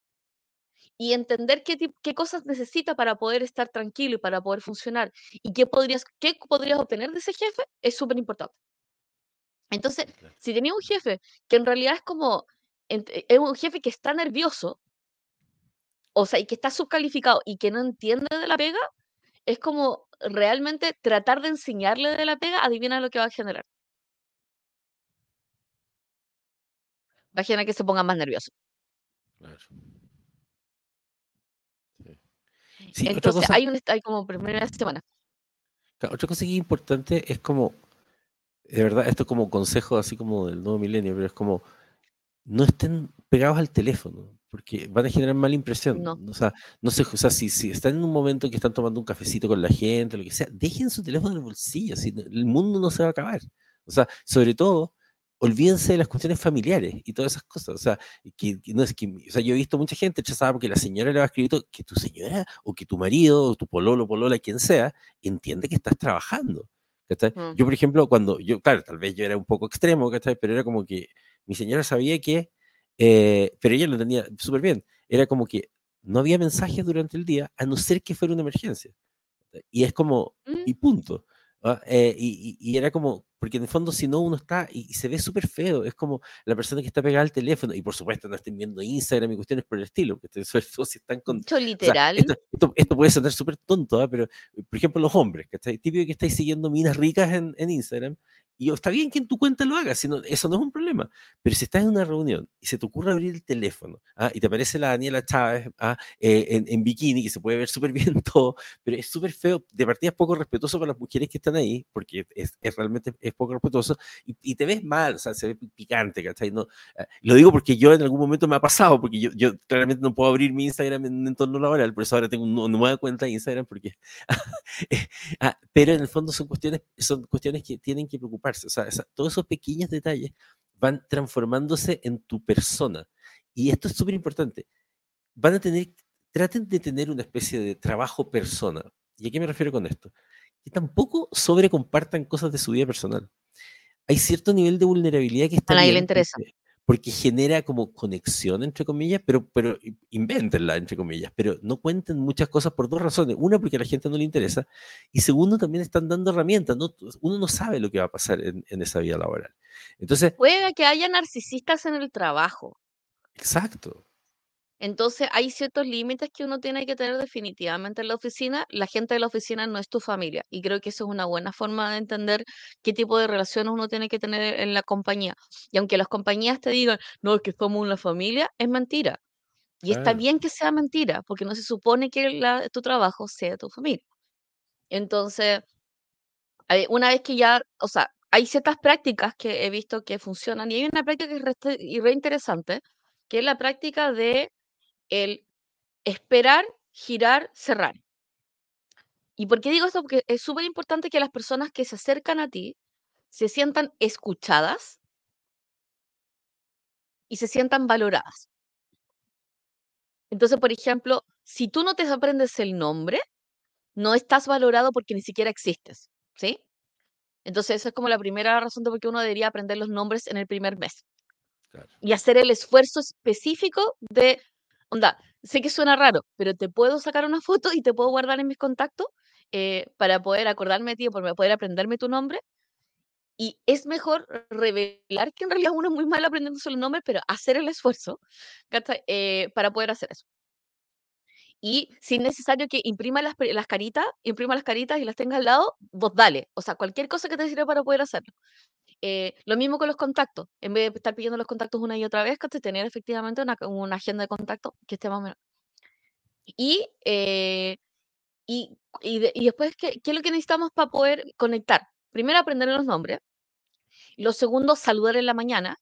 [SPEAKER 2] y entender qué, qué cosas necesita para poder estar tranquilo y para poder funcionar, y qué podrías, qué podrías obtener de ese jefe, es súper importante. Entonces,
[SPEAKER 1] Claro.
[SPEAKER 2] si tenía un jefe que en realidad es como, es un jefe que está nervioso, o sea, y que está subcalificado y que no entiende de la pega, es como realmente tratar de enseñarle de la pega, adivina lo que va a generar. Va a generar que se ponga más nervioso.
[SPEAKER 1] Claro. Sí.
[SPEAKER 2] Entonces,
[SPEAKER 1] cosa,
[SPEAKER 2] hay, un, hay como primera semana.
[SPEAKER 1] claro, otra cosa que es importante es como, de verdad, esto es como consejo así como del nuevo milenio, pero es como, no estén pegados al teléfono, porque van a generar mala impresión.
[SPEAKER 2] No.
[SPEAKER 1] O sea, no sé, o sea, si, si están en un momento que están tomando un cafecito con la gente, lo que sea, dejen su teléfono en el bolsillo, si el mundo no se va a acabar. O sea, sobre todo, olvídense de las cuestiones familiares y todas esas cosas. O sea, que, no es que, o sea, yo he visto mucha gente rechazada porque la señora le va a escribir que tu señora o que tu marido o tu pololo, polola, quien sea, entiende que estás trabajando. Mm. Yo, por ejemplo, cuando yo, claro, tal vez yo era un poco extremo, pero era como que mi señora sabía que, eh, pero ella lo tenía súper bien, era como que no había mensajes durante el día a no ser que fuera una emergencia. Y es como, y mm. punto. ¿ah? Eh, y, era como, porque en el fondo si no uno está y, se ve súper feo, es como la persona que está pegada al teléfono y por supuesto no estén viendo Instagram y cuestiones por el estilo, porque sobre todo si están con...
[SPEAKER 2] literal.
[SPEAKER 1] esto, puede sonar súper tonto, ¿ah? pero por ejemplo los hombres, que típico que estáis siguiendo minas ricas en, en Instagram y está bien que en tu cuenta lo hagas, sino, eso no es un problema. Pero si estás en una reunión y se te ocurre abrir el teléfono ¿ah? y te aparece la Daniela Chávez ¿ah? eh, en, en, bikini, que se puede ver súper bien todo, pero es súper feo, de partida es poco respetuoso para las mujeres que están ahí, porque es, es realmente es poco respetuoso, y, te ves mal, o sea, se ve picante, ¿cachai? No, ah, lo digo porque yo en algún momento me ha pasado, porque yo, yo claramente no puedo abrir mi Instagram en un entorno laboral, por eso ahora tengo una nueva cuenta de Instagram, porque... Eh, pero en el fondo son cuestiones, son cuestiones que tienen que preocupar o sea, todos esos pequeños detalles van transformándose en tu persona. Y esto es súper importante. Van a tener, traten de tener una especie de trabajo persona. ¿Y a qué me refiero con esto? Que tampoco sobrecompartan cosas de su vida personal. Hay cierto nivel de vulnerabilidad que está.
[SPEAKER 2] A nadie le interesa
[SPEAKER 1] porque genera como conexión, entre comillas, pero, pero invéntenla, entre comillas, pero no cuenten muchas cosas por dos razones. Una, porque a la gente no le interesa, y segundo, también están dando herramientas. ¿no? Uno no sabe lo que va a pasar en, en esa vida laboral. Entonces,
[SPEAKER 2] Puede que haya narcisistas en el trabajo.
[SPEAKER 1] Exacto.
[SPEAKER 2] Entonces, hay ciertos límites que uno tiene que tener definitivamente en la oficina. La gente de la oficina no es tu familia. Y creo que eso es una buena forma de entender qué tipo de relaciones uno tiene que tener en la compañía. Y aunque las compañías te digan, no, es que somos una familia, es mentira. Y está bien que sea mentira, porque no se supone que tu trabajo sea tu familia. Entonces, eh, una vez que ya, o sea, hay ciertas prácticas que he visto que funcionan y hay una práctica que es re interesante, que es la práctica de el esperar, girar, cerrar. ¿Y por qué digo esto? Porque es súper importante que las personas que se acercan a ti se sientan escuchadas y se sientan valoradas. Entonces, por ejemplo, si tú no te aprendes el nombre, no estás valorado porque ni siquiera existes, ¿sí? Entonces, esa es como la primera razón de por qué uno debería aprender los nombres en el primer mes. Y hacer el esfuerzo específico de Onda, sé que suena raro, pero te puedo sacar una foto y te puedo guardar en mis contactos eh, para poder acordarme de ti, para poder aprenderme tu nombre. Y es mejor revelar que en realidad uno es muy mal aprendiendo el nombre, pero hacer el esfuerzo eh, para poder hacer eso. Y si es necesario que imprima las, las caritas, imprima las caritas y las tenga al lado, vos dale. O sea, cualquier cosa que te sirva para poder hacerlo. Eh, lo mismo con los contactos. En vez de estar pidiendo los contactos una y otra vez, que tener efectivamente una, una, agenda de contacto que esté más o menos. Y, eh, y, y, después, ¿qué, ¿qué, es lo que necesitamos para poder conectar? Primero, aprender los nombres. Lo segundo, saludar en la mañana.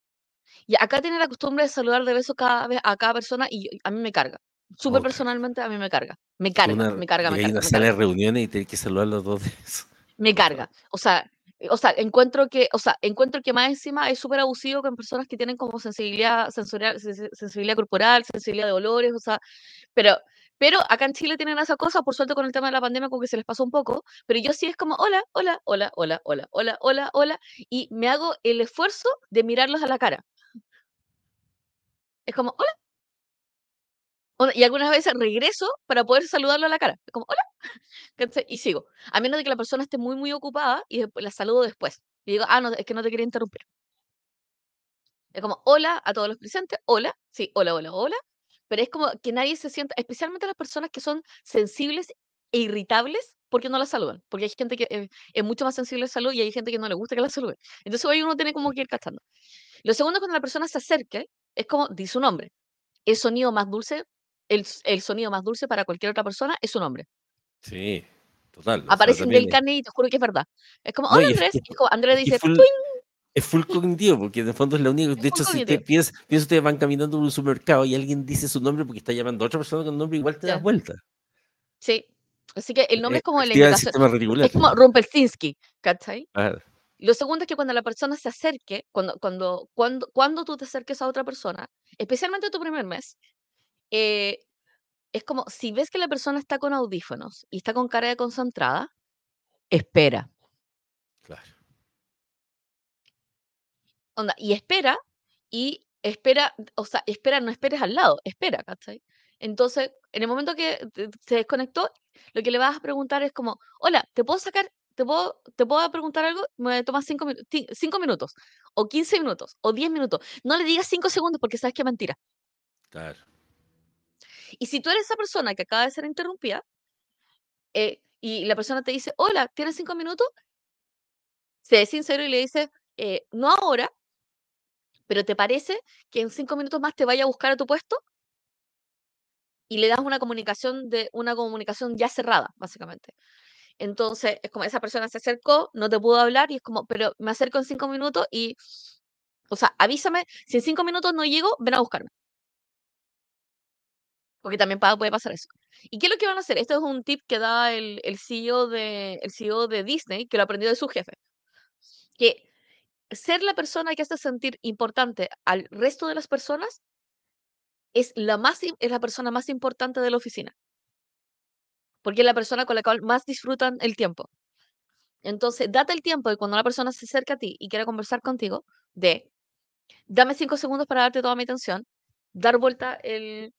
[SPEAKER 2] Y acá tiene la costumbre de saludar de beso cada vez a cada persona y a mí me carga. Súper personalmente a mí me carga. Me carga, me carga, me carga.
[SPEAKER 1] Hay una sala de reuniones y tienes que saludar los dos de eso.
[SPEAKER 2] Me carga. O sea, o sea, encuentro que, o sea, encuentro que más encima es súper abusivo con personas que tienen como sensibilidad sensorial, sensibilidad corporal, sensibilidad de olores, o sea, pero, pero acá en Chile tienen esa cosa, por suerte con el tema de la pandemia como que se les pasó un poco, pero yo sí es como, hola, hola, hola, hola, hola, hola, hola, hola, y me hago el esfuerzo de mirarlos a la cara. Es como, hola, y algunas veces regreso para poder saludarlo a la cara. Como, hola. Y sigo. A menos de que la persona esté muy, muy ocupada y la saludo después. Y digo, ah, no, es que no te quería interrumpir. Es como, hola a todos los presentes, hola, sí, hola, hola, hola. Pero es como que nadie se sienta, especialmente las personas que son sensibles e irritables, porque no la saludan. Porque hay gente que eh, es mucho más sensible a salud y hay gente que no le gusta que la saluden. Entonces ahí uno tiene como que ir cachando. Lo segundo, cuando la persona se acerque, es como, dice su nombre. El sonido más dulce el, el, sonido más dulce para cualquier otra persona es su nombre.
[SPEAKER 1] Sí, total.
[SPEAKER 2] Aparece en el carnet y te juro que es verdad. Es como, hola Andrés, y Andrés dice,
[SPEAKER 1] es full cognitivo, porque en el fondo es lo único. De hecho, si usted piensa, piensa, ustedes van caminando en un supermercado y alguien dice su nombre porque está llamando a otra persona con nombre, igual te das vuelta.
[SPEAKER 2] Sí. Así que el nombre es como
[SPEAKER 1] el
[SPEAKER 2] Es como Rumpelstiltskin, ¿cachai? Lo segundo es que cuando la persona se acerque, cuando, cuando, cuando, cuando tú te acerques a otra persona, especialmente tu primer mes, eh, es como si ves que la persona está con audífonos y está con cara de concentrada, espera.
[SPEAKER 1] Claro.
[SPEAKER 2] Onda, y espera, y espera, o sea, espera, no esperes al lado, espera, ¿cachai? Entonces, en el momento que se desconectó, lo que le vas a preguntar es como, hola, ¿te puedo sacar, te puedo, te puedo preguntar algo? Me tomas cinco, cinco minutos, o 15 minutos, o 10 minutos. No le digas cinco segundos porque sabes que es mentira.
[SPEAKER 1] Claro.
[SPEAKER 2] Y si tú eres esa persona que acaba de ser interrumpida, eh, y la persona te dice, hola, ¿tienes cinco minutos? Sé sincero y le dice, eh, no ahora, pero ¿te parece que en cinco minutos más te vaya a buscar a tu puesto? Y le das una comunicación de una comunicación ya cerrada, básicamente. Entonces, es como esa persona se acercó, no te pudo hablar y es como, pero me acerco en cinco minutos y, o sea, avísame, si en cinco minutos no llego, ven a buscarme. Porque también puede pasar eso. ¿Y qué es lo que van a hacer? Esto es un tip que da el, el CEO de, el CEO de Disney, que lo aprendió de su jefe. Que ser la persona que hace sentir importante al resto de las personas es la, más, es la persona más importante de la oficina, porque es la persona con la cual más disfrutan el tiempo. Entonces, date el tiempo de cuando una persona se acerca a ti y quiere conversar contigo, de dame cinco segundos para darte toda mi atención, dar vuelta, el,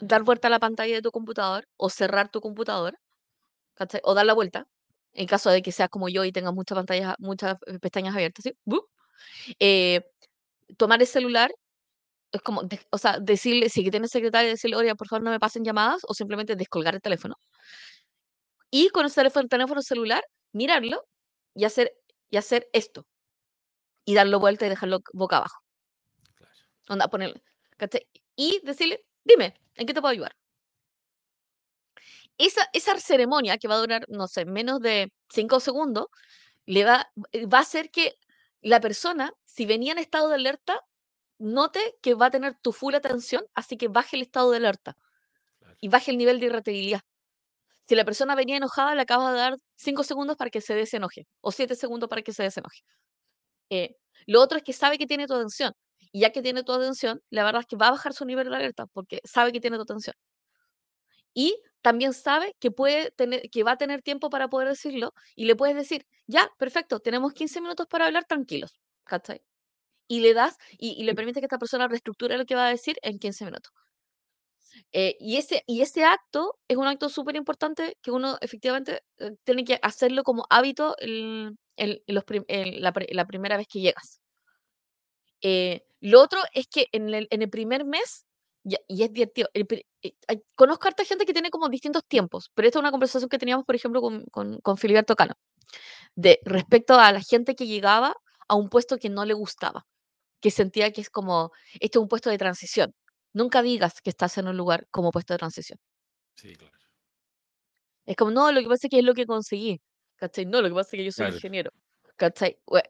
[SPEAKER 2] dar vuelta a la pantalla de tu computador o cerrar tu computador, ¿cachai? O dar la vuelta, en caso de que seas como yo y tengas muchas pantallas, muchas eh, pestañas abiertas. Eh, tomar el celular es como, de- o sea, decirle, si tienes secretaria, decirle, oye, por favor no me pasen llamadas, o simplemente descolgar el teléfono. Y con el teléfono, teléfono celular, mirarlo y hacer, y hacer esto. Y darlo vuelta y dejarlo boca abajo.
[SPEAKER 1] Claro.
[SPEAKER 2] Onda, ponerle, ¿cachai? Y decirle, dime, ¿en qué te puedo ayudar? Esa, esa ceremonia que va a durar, no sé, menos de cinco segundos, le va, eh, va a hacer que la persona, si venía en estado de alerta, note que va a tener tu full atención, así que baje el estado de alerta
[SPEAKER 1] Claro.
[SPEAKER 2] y baje el nivel de irritabilidad. Si la persona venía enojada, le acabas de dar 5 segundos para que se desenoje o 7 segundos para que se desenoje. Eh, lo otro es que sabe que tiene tu atención y ya que tiene tu atención, la verdad es que va a bajar su nivel de alerta porque sabe que tiene tu atención. Y también sabe que, puede tener, que va a tener tiempo para poder decirlo y le puedes decir, ya, perfecto, tenemos 15 minutos para hablar tranquilos, ¿cachai? Y le das y, y le permite que esta persona reestructure lo que va a decir en 15 minutos. Eh, y, ese, y ese acto es un acto súper importante que uno efectivamente eh, tiene que hacerlo como hábito el- el- los prim- en la, la primera vez que llegas. Eh, lo otro es que en el, en el primer mes, ya- y es divertido, el eh, conozco a harta gente que tiene como distintos tiempos, pero esta es una conversación que teníamos, por ejemplo, con, con, con Filiberto Cano, de respecto a la gente que llegaba a un puesto que no le gustaba, que sentía que es como, este es un puesto de transición. Nunca digas que estás en un lugar como puesto de transición.
[SPEAKER 1] Sí, claro.
[SPEAKER 2] Es como, no, lo que pasa es que es lo que conseguí, ¿cachai? No, lo que pasa es que yo soy
[SPEAKER 1] Claro.
[SPEAKER 2] ingeniero,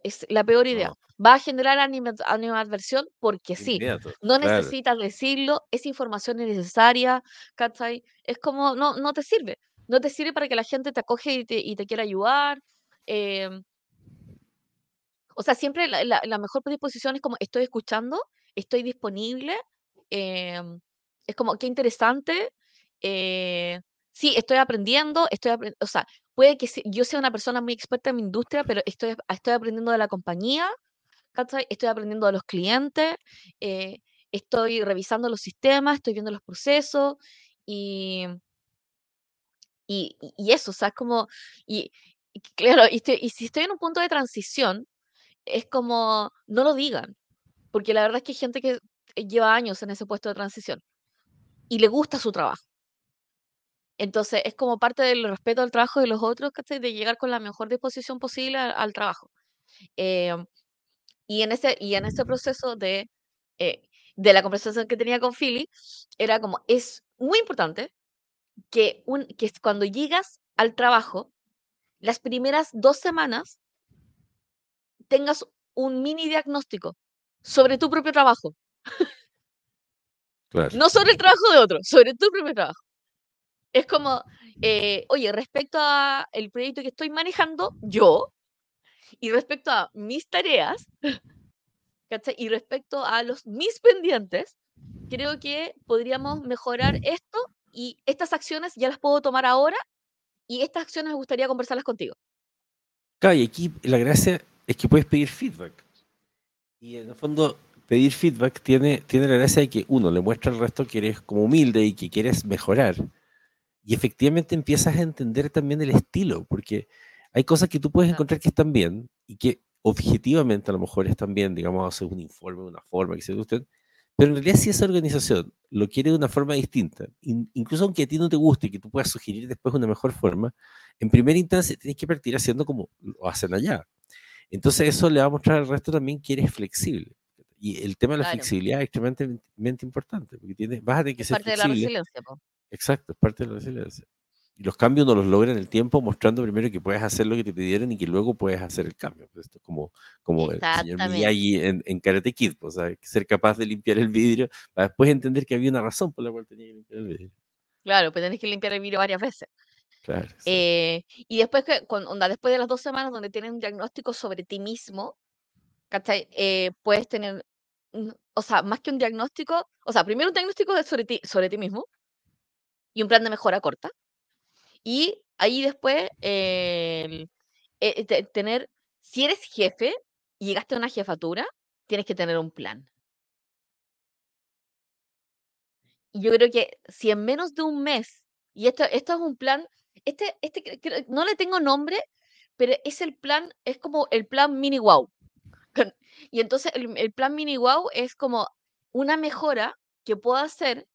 [SPEAKER 2] Es la peor idea.
[SPEAKER 1] No,
[SPEAKER 2] Va a generar anima- animadversión porque sí.
[SPEAKER 1] inmediato.
[SPEAKER 2] No
[SPEAKER 1] Claro.
[SPEAKER 2] necesitas decirlo, esa información es necesaria, ¿cachai? Es como, no, no te sirve. No te sirve para que la gente te acoge y te, y te quiera ayudar. em, o sea, siempre la, la- la mejor predisposición es como, estoy escuchando, estoy disponible, em, es como, qué interesante, eh, sí, estoy aprendiendo, estoy apren- o sea, puede que se- yo sea una persona muy experta en mi industria, pero estoy, estoy aprendiendo de la compañía. Estoy aprendiendo de los clientes, eh, estoy revisando los sistemas, estoy viendo los procesos y, y, eso, o sea, y, claro, y, si estoy en un punto de transición, es como, no lo digan, porque la verdad es que hay gente que lleva años en ese puesto de transición y le gusta su trabajo. Entonces, es como parte del respeto al trabajo de los otros, ¿cachai? De llegar con la mejor disposición posible al, al trabajo. Em, y, en ese, y en ese proceso de, eh, de la conversación que tenía con Philly, era como, es muy importante que, un, que cuando llegas al trabajo, las primeras dos semanas tengas un mini diagnóstico sobre tu propio trabajo.
[SPEAKER 1] Claro.
[SPEAKER 2] No sobre el trabajo de otro, sobre tu propio trabajo. Es como, eh, oye, respecto a el proyecto que estoy manejando, yo, Y respecto a mis tareas. Y respecto a los mis pendientes, creo que podríamos mejorar esto y estas acciones ya las puedo tomar ahora y estas acciones me gustaría conversarlas contigo.
[SPEAKER 1] Claro, y aquí la gracia es que puedes pedir feedback. Y en el fondo, pedir feedback tiene, tiene la gracia de que uno le muestra al resto que eres como humilde y que quieres mejorar. Y efectivamente empiezas a entender también el estilo, porque hay cosas que tú puedes encontrar que están bien y que objetivamente a lo mejor están bien, digamos, hacer un informe, una forma, que se usted, pero en realidad si esa organización lo quiere de una forma distinta, incluso aunque a ti no te guste y que tú puedas sugerir después una mejor forma, en primera instancia tienes que partir haciendo como lo hacen allá. Entonces eso le va a mostrar al resto también que eres flexible. Y el tema de la flexibilidad es extremadamente importante, porque tienes, vas a tener que ser
[SPEAKER 2] parte de la resiliencia.
[SPEAKER 1] Exacto, es parte de la resiliencia. Y los cambios no los logran en el tiempo mostrando primero que puedes hacer lo que te pidieron y que luego puedes hacer el cambio. Pues esto es como, como el señor Miyagi en, en Karate Kid, pues, o sea, ser capaz de limpiar el vidrio para después entender que había una razón por la cual tenía que limpiar el vidrio.
[SPEAKER 2] Claro, pues tenés que limpiar el vidrio varias veces.
[SPEAKER 1] Claro.
[SPEAKER 2] Eh, y después, que, cuando, después de las dos semanas donde tienes un diagnóstico sobre ti mismo. Eh, puedes tener, o sea, más que un diagnóstico, o sea, primero un diagnóstico sobre ti, sobre ti mismo y un plan de mejora corta. Y ahí después, eh, tener, si eres jefe y llegaste a una jefatura, tienes que tener un plan. Y yo creo que si en menos de un mes, y esto, esto es un plan, este, este no le tengo nombre, pero es el plan, es como el plan mini wow. Y entonces el, el plan mini wow es como una mejora que puedo hacer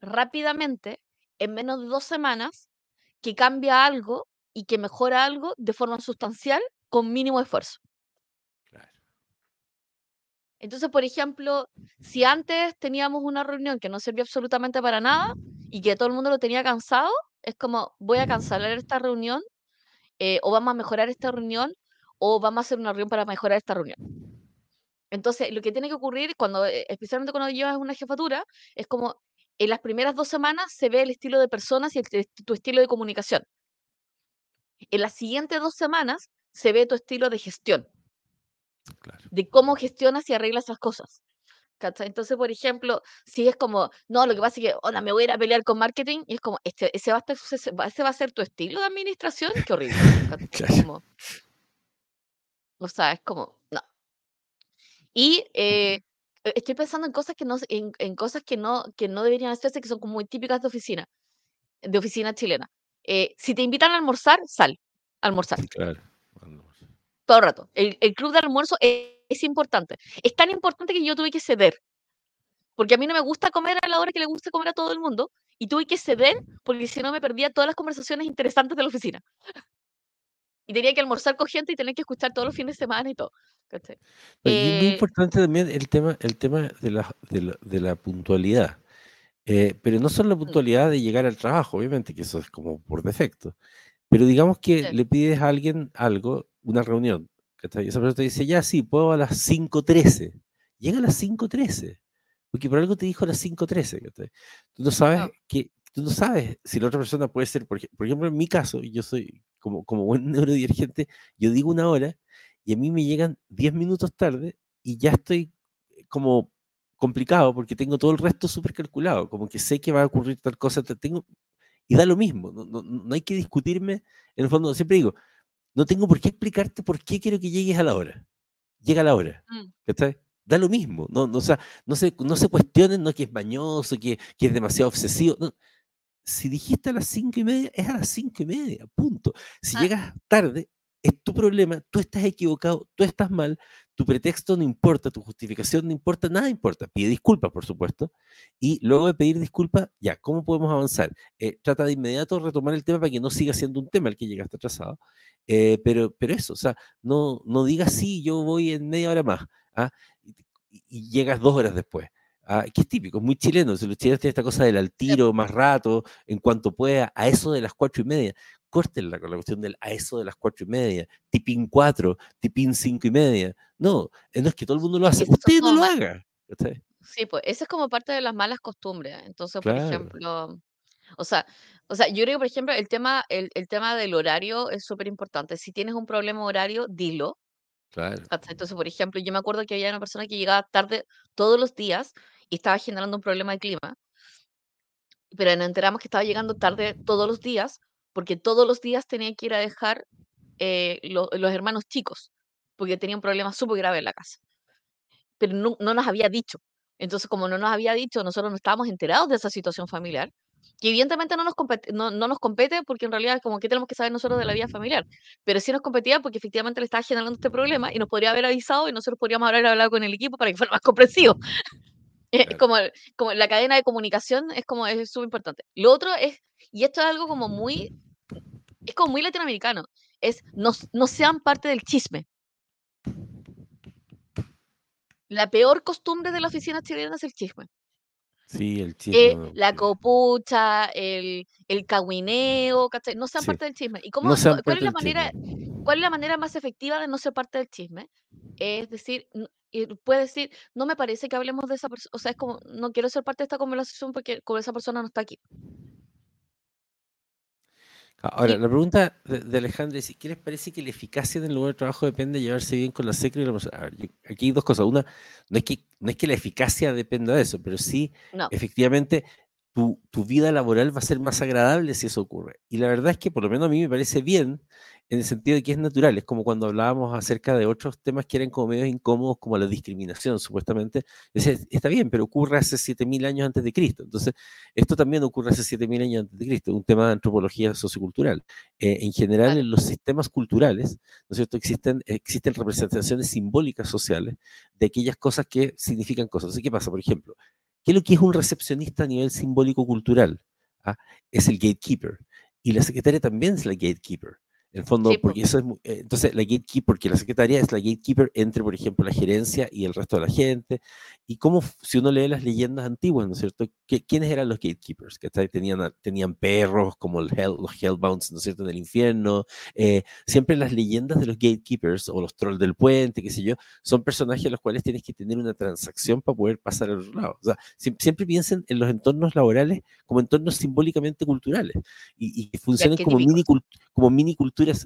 [SPEAKER 2] rápidamente en menos de dos semanas que cambia algo y que mejora algo de forma sustancial con mínimo esfuerzo. Entonces, por ejemplo, si antes teníamos una reunión que no servía absolutamente para nada y que todo el mundo lo tenía cansado, es como voy a cancelar esta reunión eh, o vamos a mejorar esta reunión o vamos a hacer una reunión para mejorar esta reunión. Entonces, lo que tiene que ocurrir cuando, eh, especialmente cuando llevas una jefatura, es como en las primeras dos semanas se ve el estilo de personas y tu estilo de comunicación. En las siguientes dos semanas se ve tu estilo de gestión. De cómo gestionas y arreglas las cosas. Entonces, por ejemplo, si es como, no, lo que pasa es que, hola, me voy a ir a pelear con marketing, y es como, este, ese, va a ese, va a ser tu estilo de administración, qué horrible. o sea, es como, no. Y eh, estoy pensando en cosas que no, en, cosas que no, que no deberían hacerse, que son como muy típicas de oficina, de oficina chilena. Eh, si te invitan a almorzar, sal, a almorzar.
[SPEAKER 1] Claro.
[SPEAKER 2] Todo el rato. El, club de almuerzo es, importante. Es tan importante que yo tuve que ceder. Porque a mí no me gusta comer a la hora que le gusta comer a todo el mundo. Y tuve que ceder porque si no me perdía todas las conversaciones interesantes de la oficina. Y tenía que almorzar con gente y tener que escuchar todos los fines de semana y todo.
[SPEAKER 1] Y es muy eh, importante también el tema, el tema de, la, de, la, puntualidad. Eh, pero no solo la mm. puntualidad de llegar al trabajo, obviamente, que eso es como por defecto. Pero digamos que le pides a alguien algo, una reunión, y esa persona te dice, ya sí, puedo a las 5.13. Llega a las 5.13. Porque por algo te dijo a las 5.13. Tú no sabes que tú no sabes si la otra persona puede ser, por, ejemplo, en mi caso, yo soy como, como buen neurodivergente, yo digo una hora y a mí me llegan 10 minutos tarde y ya estoy eh, como complicado porque tengo todo el resto súper calculado, como que sé que va a ocurrir tal cosa, tengo, y da lo mismo, no, no, no, hay que discutirme, en el fondo siempre digo, no tengo por qué explicarte por qué quiero que llegues a la hora, llega a la hora, mm. Da lo mismo, no, no, o sea, no, se, no se cuestionen, no que es bañoso, que, que es demasiado obsesivo, si dijiste a las cinco y media, es a las cinco y media, punto. Si ah. llegas tarde, es tu problema, tú estás equivocado, tú estás mal, tu pretexto no importa, tu justificación no importa, nada importa. Pide disculpas, por supuesto, y luego de pedir disculpas, ya, ¿cómo podemos avanzar? Eh, trata de inmediato retomar el tema para que no siga siendo un tema el que llegaste atrasado, eh, pero, pero eso, o sea, no, no digas sí, yo voy en media hora más, ¿ah? y, llegas dos horas después. ¿ah? que es típico, es muy chileno. Los chilenos tienen esta cosa del al tiro, más rato, en cuanto pueda, a eso de las cuatro y media córtenla con la cuestión del a eso de las cuatro y media, tipín cuatro, tipín cinco y media. No, no es que todo el mundo lo hace, usted no lo haga.
[SPEAKER 2] Sí, pues eso es como parte de las malas costumbres. Entonces, por ejemplo, o sea, o sea, yo creo que, por ejemplo, el tema, el, el tema del horario es súper importante. Si tienes un problema horario, dilo.
[SPEAKER 1] Claro.
[SPEAKER 2] Entonces, por ejemplo, yo me acuerdo que había una persona que llegaba tarde todos los días y estaba generando un problema de clima. Pero nos enteramos que estaba llegando tarde todos los días, porque todos los días tenía que ir a dejar eh, lo- los hermanos chicos, porque tenía un problema súper grave en la casa. Pero no, no nos había dicho. Entonces, como no nos había dicho, nosotros no estábamos enterados de esa situación familiar, que evidentemente no nos compete, no, no nos compete porque en realidad como que tenemos que saber nosotros de la vida familiar, pero sí nos competía porque efectivamente le estaba generando este problema y nos podría haber avisado y nosotros podríamos haber hablado con el equipo para que fuera más comprensivo. Eh,
[SPEAKER 1] Claro.
[SPEAKER 2] como, como la cadena de comunicación es como es súper importante. Lo otro es, y esto es algo como muy, es como muy latinoamericano, es no, no sean parte del chisme. La peor costumbre de la oficina chilena es el chisme.
[SPEAKER 1] Sí, el
[SPEAKER 2] Eh,
[SPEAKER 1] chisme.
[SPEAKER 2] la copucha, el, el cagüineo, ¿cachai? No sean
[SPEAKER 1] Sí.
[SPEAKER 2] parte del chisme. ¿Y cómo,
[SPEAKER 1] No
[SPEAKER 2] cuál es la manera,
[SPEAKER 1] chisme.
[SPEAKER 2] Cuál es la manera más efectiva de no ser parte del chisme? Es decir, puede decir, no me parece que hablemos de esa persona, o sea, es como, no quiero ser parte de esta conversación porque con esa persona no está aquí.
[SPEAKER 1] Ahora,
[SPEAKER 2] Y
[SPEAKER 1] la pregunta de, Alejandra es, ¿qué les parece que la eficacia del lugar de trabajo depende de llevarse bien con la secre y la persona? A ver, yo- aquí hay dos cosas. Una, no es, que, no es que la eficacia dependa de eso, pero sí,
[SPEAKER 2] no,
[SPEAKER 1] efectivamente, tu, tu vida laboral va a ser más agradable si eso ocurre. Y la verdad es que por lo menos a mí me parece bien en el sentido de que es natural. Es como cuando hablábamos acerca de otros temas que eran como medios incómodos, como la discriminación, supuestamente. Decía, está bien, pero ocurre hace 7.000 años antes de Cristo. Entonces, esto también ocurre hace 7.000 años antes de Cristo, un tema de antropología sociocultural. Eh, en general, en los sistemas culturales, ¿no es cierto?, existen, existen representaciones simbólicas sociales de aquellas cosas que significan cosas. Entonces, ¿qué pasa? Por ejemplo, ¿qué es lo que es un recepcionista a nivel simbólico cultural? ¿Ah? Es el gatekeeper. Y la secretaria también es la gatekeeper. En el fondo,
[SPEAKER 2] sí, po,
[SPEAKER 1] porque eso es, eh, entonces la gatekeeper, porque la secretaria es la gatekeeper entre, por ejemplo, la gerencia y el resto de la gente. Y cómo, si uno lee las leyendas antiguas, ¿no es cierto? ¿Qué- ¿Quiénes eran los gatekeepers? Que tenían, tenían perros, como el hell, los hellbounds, ¿no es cierto? En el infierno. Eh, siempre las leyendas de los gatekeepers o los trolls del puente, qué sé yo, son personajes a los cuales tienes que tener una transacción para poder pasar al otro lado. O sea, siem- siempre piensen en los entornos laborales como entornos simbólicamente culturales y, y que funcionen como mini, como mini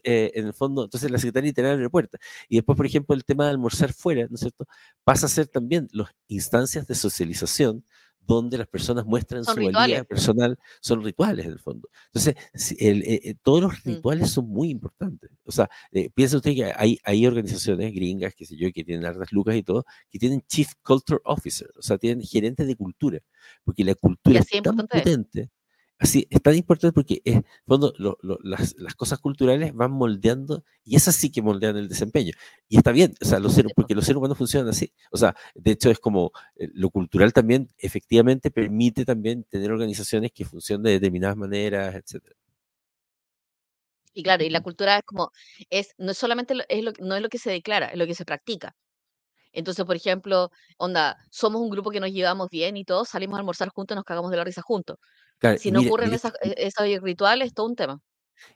[SPEAKER 1] eh, en el fondo. Entonces la secretaria literal abre la puerta. Y después, por ejemplo, el tema de almorzar fuera, ¿no es cierto? Pasa a ser también las instancias de socialización donde las personas muestran
[SPEAKER 2] Son
[SPEAKER 1] su
[SPEAKER 2] rituales.
[SPEAKER 1] valía personal, son rituales en el fondo. Entonces, el- eh, eh, todos los
[SPEAKER 2] Mm,
[SPEAKER 1] rituales son muy importantes. O sea, eh, piensa usted que hay, hay organizaciones gringas, qué sé yo, que tienen hartas lucas y todo, que tienen Chief Culture Officer, o sea, tienen gerentes de cultura, porque la cultura es tan
[SPEAKER 2] importante es.
[SPEAKER 1] Así, es tan importante porque es, en el fondo, lo- lo- las, las cosas culturales van moldeando, y esas sí que moldean el desempeño. Y está bien, o sea, los seres, porque los seres humanos funcionan así. O sea, de hecho es como eh, lo cultural también efectivamente permite también tener organizaciones que funcionan de determinadas maneras, etcétera.
[SPEAKER 2] Y claro, y la cultura es como, es, no es solamente, lo- es lo, no es lo que se declara, es lo que se practica. Entonces, por ejemplo, onda, somos un grupo que nos llevamos bien y todos salimos a almorzar juntos nos cagamos de la risa juntos.
[SPEAKER 1] Claro,
[SPEAKER 2] Si no ocurren esas, e- esos rituales, es todo un tema.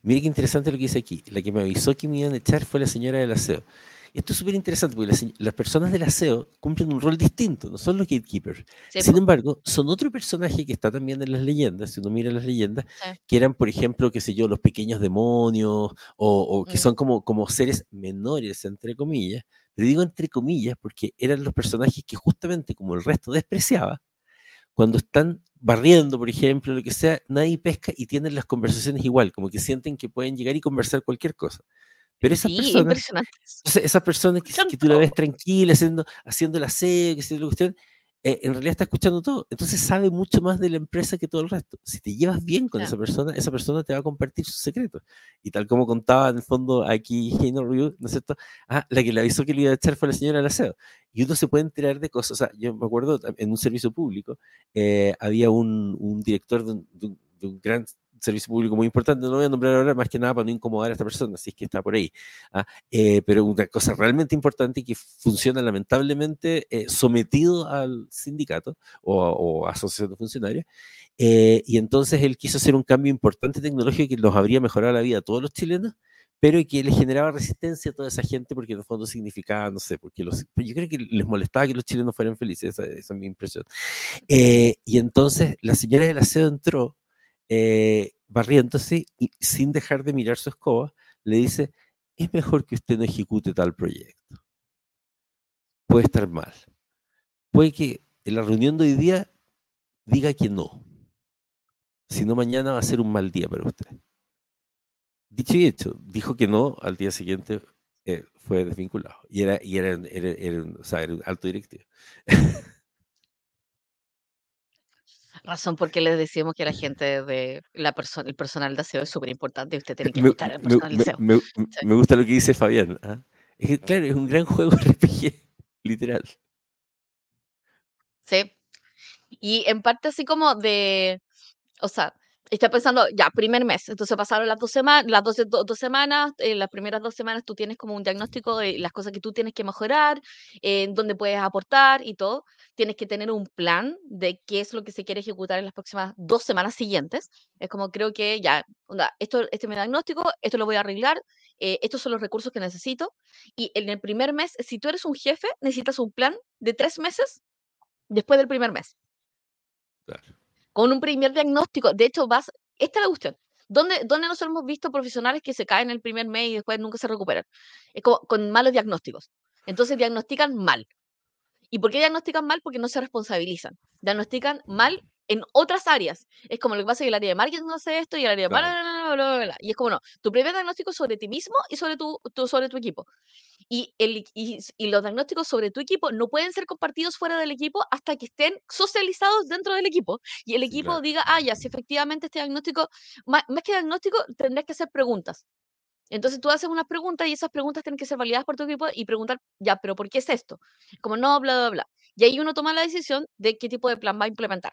[SPEAKER 1] mire qué interesante lo que dice aquí. La que me avisó que me iban a echar fue la señora del aseo. Esto es súper interesante porque las, las personas del aseo cumplen un rol distinto, no son los gatekeepers.
[SPEAKER 2] Sí,
[SPEAKER 1] Sin embargo, son otro personaje que está también en las leyendas, si uno mira las leyendas,
[SPEAKER 2] sí,
[SPEAKER 1] que eran, por ejemplo, qué sé yo, los pequeños demonios, o, o que
[SPEAKER 2] mm,
[SPEAKER 1] son como, como seres menores, entre comillas. Pero digo entre comillas porque eran los personajes que justamente como el resto despreciaba, cuando están barriendo, por ejemplo, lo que sea, nadie pesca y tienen las conversaciones igual, como que sienten que pueden llegar y conversar cualquier cosa. Pero esas
[SPEAKER 2] Sí,
[SPEAKER 1] personas esas personas que, que tú la ves tranquila, haciendo, haciendo el aseo, que se la cuestión, eh, en realidad está escuchando todo. Entonces sabe mucho más de la empresa que todo el resto. Si te llevas bien con
[SPEAKER 2] Sí,
[SPEAKER 1] esa persona, esa persona te va a compartir sus secretos. Y tal como contaba en el fondo aquí Heino Ryu, ¿no es cierto? Ah, la que le avisó que le iba a echar fue la señora del aseo. Y uno se puede enterar de cosas. O sea, yo me acuerdo en un servicio público, eh, había un, un director de un, de un- de un gran servicio público muy importante, no voy a nombrar ahora más que nada para no incomodar a esta persona, si es que está por ahí. Ah, eh, pero una cosa realmente importante y que funciona lamentablemente eh, sometido al sindicato o, o asociación de funcionarios. eh, y entonces él quiso hacer un cambio importante tecnológico que los habría mejorado la vida a todos los chilenos, pero que les generaba resistencia a toda esa gente porque en el fondo significaba, no sé, porque los, yo creo que les molestaba que los chilenos fueran felices, esa, esa es mi impresión. Eh, y entonces la señora del aseo entró eh, barriéndose y sin dejar de mirar su escoba, le dice, es mejor que usted no ejecute tal proyecto. puede estar mal. Puede que en la reunión de hoy día diga que no. Si no, mañana va a ser un mal día para usted. Dicho y hecho, dijo que no, al día siguiente eh, fue desvinculado. Y era, y era, sea, era un alto directivo.
[SPEAKER 2] Razón porque les decíamos que la gente de la persona, el personal de aseo es súper importante y usted tiene que escuchar al personal
[SPEAKER 1] de aseo. Me, gusta lo que dice Fabián. ¿ah? Es claro, es un gran juego RPG, literal.
[SPEAKER 2] Sí. Y en parte así como de, o sea, está pensando, ya, primer mes, entonces pasaron las dos semanas, las dos, dos semanas, en eh, las primeras dos semanas tú tienes como un diagnóstico de las cosas que tú tienes que mejorar, en dónde puedes aportar y todo. Tienes que tener un plan de qué es lo que se quiere ejecutar en las próximas dos semanas siguientes. Es como creo que ya, onda, esto, este es mi diagnóstico, esto lo voy a arreglar, eh, estos son los recursos que necesito. Y en el primer mes, si tú eres un jefe, necesitas un plan de tres meses después del primer mes. Con un primer diagnóstico. De hecho, vas, esta es la cuestión. ¿Dónde, ¿Dónde nos hemos visto profesionales que se caen el primer mes y después nunca se recuperan? Es como con malos diagnósticos. Entonces diagnostican mal. ¿Y por qué diagnostican mal? Porque no se responsabilizan. Diagnostican mal en otras áreas. Es como lo que pasa que el área de marketing no hace esto y el área de... Bla, bla, bla, y es como no, tu primer diagnóstico sobre ti mismo y sobre tu, sobre tu equipo. Y, el, y, los diagnósticos sobre tu equipo no pueden ser compartidos fuera del equipo hasta que estén socializados dentro del equipo. Y el equipo diga, ah, ya, si efectivamente este diagnóstico, más, que diagnóstico, tendrás que hacer preguntas. Entonces tú haces unas preguntas y esas preguntas tienen que ser validadas por tu equipo y preguntar, ya, pero ¿por qué es esto? Como no, bla, bla, bla. Y ahí uno toma la decisión de qué tipo de plan va a implementar.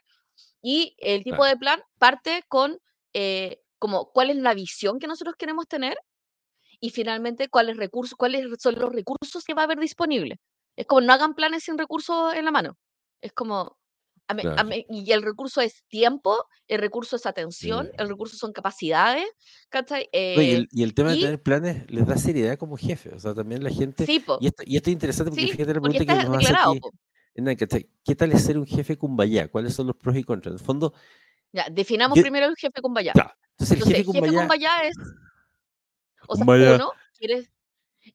[SPEAKER 2] Y el tipo de plan parte con eh, como cuál es la visión que nosotros queremos tener y finalmente cuáles recursos, cuáles son los recursos que va a haber disponibles. Es como no hagan planes sin recursos en la mano. Es como, y el recurso es tiempo, el recurso es atención, el recurso son capacidades,
[SPEAKER 1] eh, y, el, tema de tener planes les da seriedad como jefe, o sea, también la gente...
[SPEAKER 2] Sí,
[SPEAKER 1] y, esto, y, esto, es interesante porque fíjate la pregunta que nos hace ¿Qué tal es ser un jefe cumbaya? ¿Cuáles son los pros y contras? En el fondo...
[SPEAKER 2] Ya, definamos primero el jefe cumbaya. Entonces, el jefe, cumbaya, es o sea, uno quiere.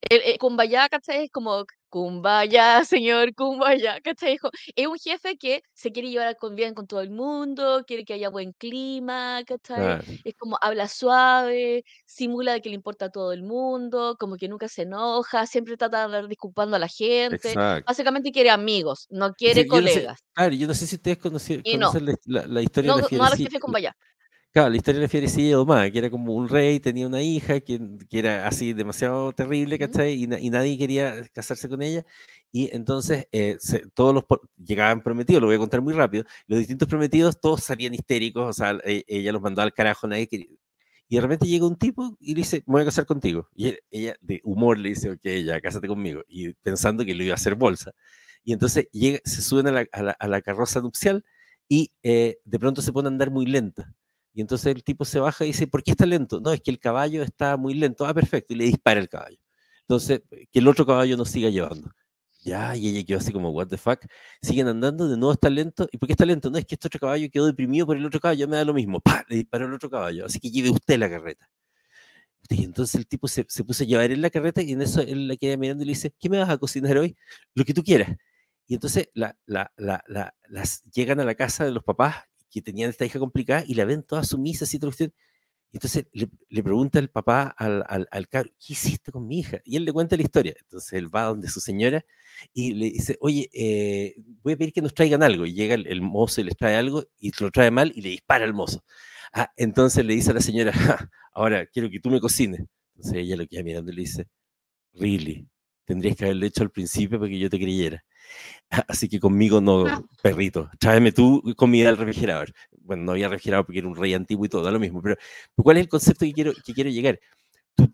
[SPEAKER 2] El, el Kumbaya, ¿cachai? Es como Kumbaya, señor Kumbaya, ¿cachai? Es un jefe que se quiere llevar con bien con todo el mundo, quiere que haya buen clima, ¿cachai? Es como habla suave, simula de que le importa a todo el mundo, como que nunca se enoja, siempre trata de andar disculpando a la gente. Básicamente quiere amigos, no quiere colegas.
[SPEAKER 1] claro, yo no sé si ustedes conocen, la, la, historia de la
[SPEAKER 2] No, no jefe Kumbaya.
[SPEAKER 1] Claro, la historia de la fierecilla domada, que era como un rey, tenía una hija que, que era así demasiado terrible, ¿cachai? Y, y, nadie quería casarse con ella. Y entonces eh, todos los llegaban prometidos, lo voy a contar muy rápido, los distintos prometidos todos salían histéricos, o sea, e, ella los mandó al carajo, nadie quería. Y de repente llega un tipo y le dice, me voy a casar contigo. Y ella de humor le dice, ok, ya, cásate conmigo. Y pensando que lo iba a hacer bolsa. Y entonces llega, se suben a la, a la, carroza nupcial y eh, de pronto se pone a andar muy lenta y entonces el tipo se baja y dice, ¿por qué está lento? No, es que el caballo está muy lento. Ah, perfecto. Y le dispara el caballo. Entonces, que el otro caballo nos siga llevando. Ya, y ella quedó así como, what the fuck. Siguen andando, de nuevo está lento. ¿Y por qué está lento? No, es que este otro caballo quedó deprimido por el otro caballo, me da lo mismo. ¡Pah! Le disparó el otro caballo. Así que lleve usted la carreta. Y entonces el tipo se, se puso a llevar en la carreta y en eso él la queda mirando y le dice, ¿qué me vas a cocinar hoy? Lo que tú quieras. Y entonces la, la, la, las llegan a la casa de los papás que tenían esta hija complicada y la ven toda sumisa, así, usted. Entonces le, le, pregunta el papá al, al, al ¿qué hiciste con mi hija? Y él le cuenta la historia. Entonces él va donde su señora y le dice, oye, eh, voy a pedir que nos traigan algo. Y llega el, mozo y les trae algo y lo trae mal y le dispara al mozo. Ah, entonces le dice a la señora, ahora quiero que tú me cocines. Entonces ella lo queda mirando y le dice, really, tendrías que haberlo hecho al principio para que yo te creyera. Así que conmigo no, perrito, tráeme tú comida al refrigerador. Bueno, no había refrigerador porque era un rey antiguo y todo, da lo mismo. Pero, ¿cuál es el concepto que quiero, que quiero llegar? Tú,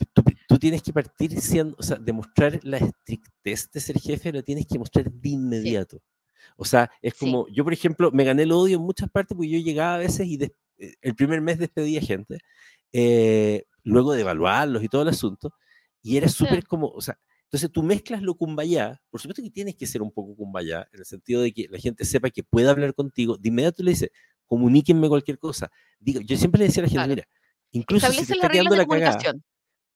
[SPEAKER 1] tú, tienes que partir siendo, o sea, demostrar la estrictez de ser jefe, lo tienes que mostrar de inmediato. O sea, es como, yo por ejemplo, me gané el odio en muchas partes porque yo llegaba a veces y eh, el primer mes despedía gente, eh, luego de evaluarlos y todo el asunto, y era súper como, o sea, entonces tú mezclas lo cumbayá, por supuesto que tienes que ser un poco cumbayá, en el sentido de que la gente sepa que puede hablar contigo, de inmediato le dice, comuníquenme cualquier cosa. Digo, yo siempre le decía a la gente, mira, incluso si te está quedando la cagada,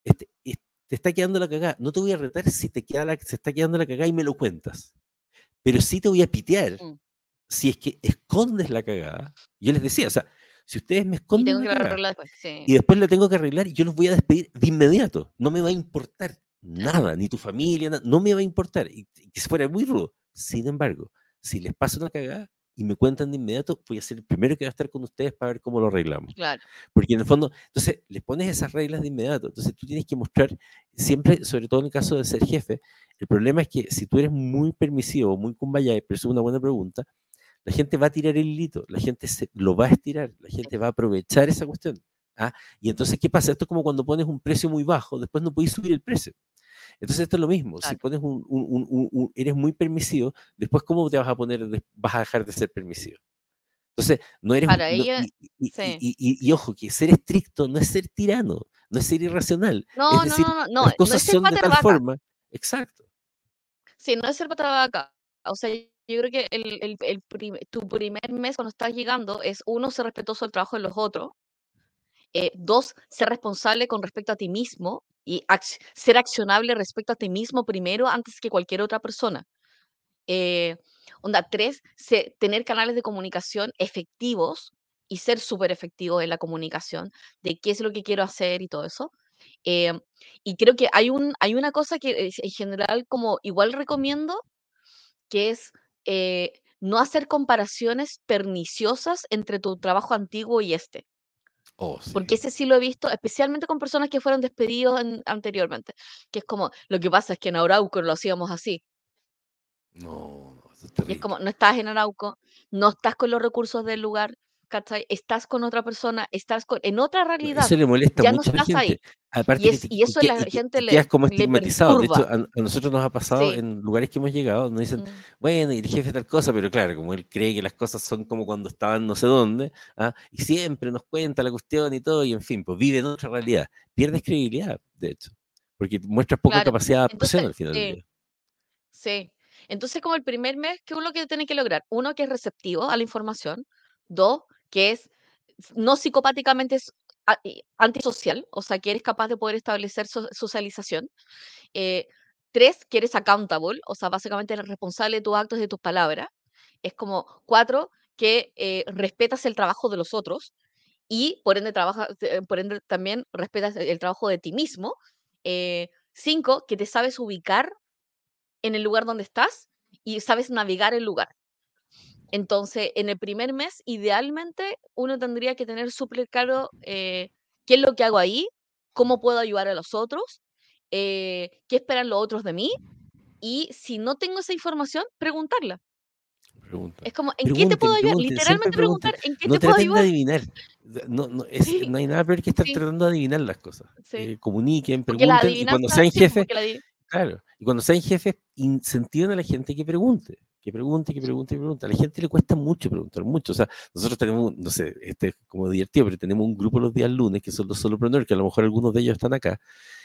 [SPEAKER 1] este, te está quedando la cagada, no te voy a retar si te queda la, se está quedando la cagada y me lo cuentas. pero sí te voy a pitear
[SPEAKER 2] Mm.
[SPEAKER 1] si es que escondes la cagada. Yo les decía, o sea, si ustedes me
[SPEAKER 2] Y
[SPEAKER 1] esconden
[SPEAKER 2] tengo
[SPEAKER 1] la
[SPEAKER 2] que arreglar después, sí.
[SPEAKER 1] y después la tengo que arreglar y yo los voy a despedir de inmediato, no me va a importar nada, ni tu familia, na- no me va a importar, y, y que fuera muy rudo. Sin embargo, si les pasa una cagada y me cuentan de inmediato, voy a ser el primero que va a estar con ustedes para ver cómo lo arreglamos.
[SPEAKER 2] Claro,
[SPEAKER 1] Porque en el fondo, entonces, les pones esas reglas de inmediato. Entonces, tú tienes que mostrar, siempre, sobre todo en el caso de ser jefe, el problema es que si tú eres muy permisivo, muy kumbaya, pero eso es una buena pregunta, la gente va a tirar el hilito, la gente se, lo va a estirar, la gente va a aprovechar esa cuestión. ¿ah? Y entonces, ¿qué pasa? Esto es como cuando pones un precio muy bajo, después no podéis subir el precio. Entonces, esto es lo mismo. Si pones un, un- un- un- un- eres muy permisivo, después, ¿cómo te vas a poner, vas a dejar de ser permisivo? Entonces, no eres...
[SPEAKER 2] Para
[SPEAKER 1] no-
[SPEAKER 2] ella,
[SPEAKER 1] y, y- y-
[SPEAKER 2] sí.
[SPEAKER 1] y- y- y ojo, que ser estricto no es ser tirano, no es ser irracional.
[SPEAKER 2] No,
[SPEAKER 1] es
[SPEAKER 2] no,
[SPEAKER 1] decir,
[SPEAKER 2] no, no, no,
[SPEAKER 1] las
[SPEAKER 2] no
[SPEAKER 1] cosas
[SPEAKER 2] es ser
[SPEAKER 1] son de tal
[SPEAKER 2] vaca.
[SPEAKER 1] forma. Exacto.
[SPEAKER 2] Sí, no es ser pata de vaca. O sea, yo creo que el, el, el prim- tu primer mes cuando estás llegando es, uno, ser respetuoso del trabajo de los otros. eh, dos, ser responsable con respecto a ti mismo y ser accionable respecto a ti mismo primero antes que cualquier otra persona. Eh, onda, tres, tener canales de comunicación efectivos y ser súper efectivo en la comunicación de qué es lo que quiero hacer y todo eso. Eh, y creo que hay, un, hay una cosa que es- en general como igual recomiendo, que es eh, no hacer comparaciones perniciosas entre tu trabajo antiguo y este.
[SPEAKER 1] Oh, sí.
[SPEAKER 2] Porque ese sí lo he visto, especialmente con personas que fueron despedidos en- anteriormente. Que es como, lo que pasa es que en Arauco lo hacíamos así.
[SPEAKER 1] No, no, eso es
[SPEAKER 2] Y es como, no estás en Arauco, no estás con los recursos del lugar, ¿cachai? Estás con otra persona, estás con, en otra
[SPEAKER 1] No,
[SPEAKER 2] realidad,
[SPEAKER 1] Eso le molesta
[SPEAKER 2] ya no
[SPEAKER 1] mucho a la
[SPEAKER 2] estás ahí.
[SPEAKER 1] gente. Aparte
[SPEAKER 2] Y,
[SPEAKER 1] que,
[SPEAKER 2] es,
[SPEAKER 1] te-
[SPEAKER 2] y eso
[SPEAKER 1] que-
[SPEAKER 2] la
[SPEAKER 1] y que-
[SPEAKER 2] gente le,
[SPEAKER 1] quedas como estigmatizado. De hecho, a, a nosotros nos ha pasado
[SPEAKER 2] Sí.
[SPEAKER 1] en lugares que hemos llegado, nos dicen,
[SPEAKER 2] Mm,
[SPEAKER 1] bueno, y el jefe tal cosa, pero claro, como él cree que las cosas son como cuando estaban no sé dónde, ¿ah? y siempre nos cuenta la cuestión y todo, y en fin, pues vive en otra realidad. Pierdes credibilidad, de hecho, porque muestras poca
[SPEAKER 2] Claro,
[SPEAKER 1] capacidad de adaptación al final
[SPEAKER 2] sí,
[SPEAKER 1] día.
[SPEAKER 2] sí. Entonces, como el primer mes, ¿qué es lo que tiene que lograr? Uno, que es receptivo a la información. Dos, que es no psicopáticamente y antisocial, o sea, que eres capaz de poder establecer so- socialización. Eh, tres, que eres accountable, o sea, básicamente eres responsable de tus actos y de tus palabras. Es como cuatro, que eh, respetas el trabajo de los otros y por ende, trabaja, eh, por ende también respetas el trabajo de ti mismo. Eh, cinco, que te sabes ubicar en el lugar donde estás y sabes navegar el lugar. Entonces, en el primer mes, idealmente, uno tendría que tener súper claro eh, qué es lo que hago ahí, cómo puedo ayudar a los otros, eh, qué esperan los otros de mí, y si no tengo esa información, preguntarla.
[SPEAKER 1] Pregunta.
[SPEAKER 2] Es como, ¿en qué te puedo
[SPEAKER 1] Pregunten,
[SPEAKER 2] ayudar?
[SPEAKER 1] pregunten,
[SPEAKER 2] Literalmente
[SPEAKER 1] pregunten.
[SPEAKER 2] preguntar, ¿en qué
[SPEAKER 1] No
[SPEAKER 2] te puedo
[SPEAKER 1] traten de
[SPEAKER 2] ayudar?
[SPEAKER 1] adivinar. No, no, es-
[SPEAKER 2] Sí,
[SPEAKER 1] no hay nada peor que estar
[SPEAKER 2] sí,
[SPEAKER 1] tratando de adivinar las cosas.
[SPEAKER 2] sí.
[SPEAKER 1] Eh, comuniquen, pregunten, y cuando sean jefes, Claro, y cuando sean jefes, incentiven a la gente que pregunte, que pregunte, que pregunte, que pregunte. A la gente le cuesta mucho preguntar, mucho. O sea, nosotros tenemos, no sé, este es como divertido, pero tenemos un grupo los días lunes que son los solopreneurs, que a lo mejor algunos de ellos están acá,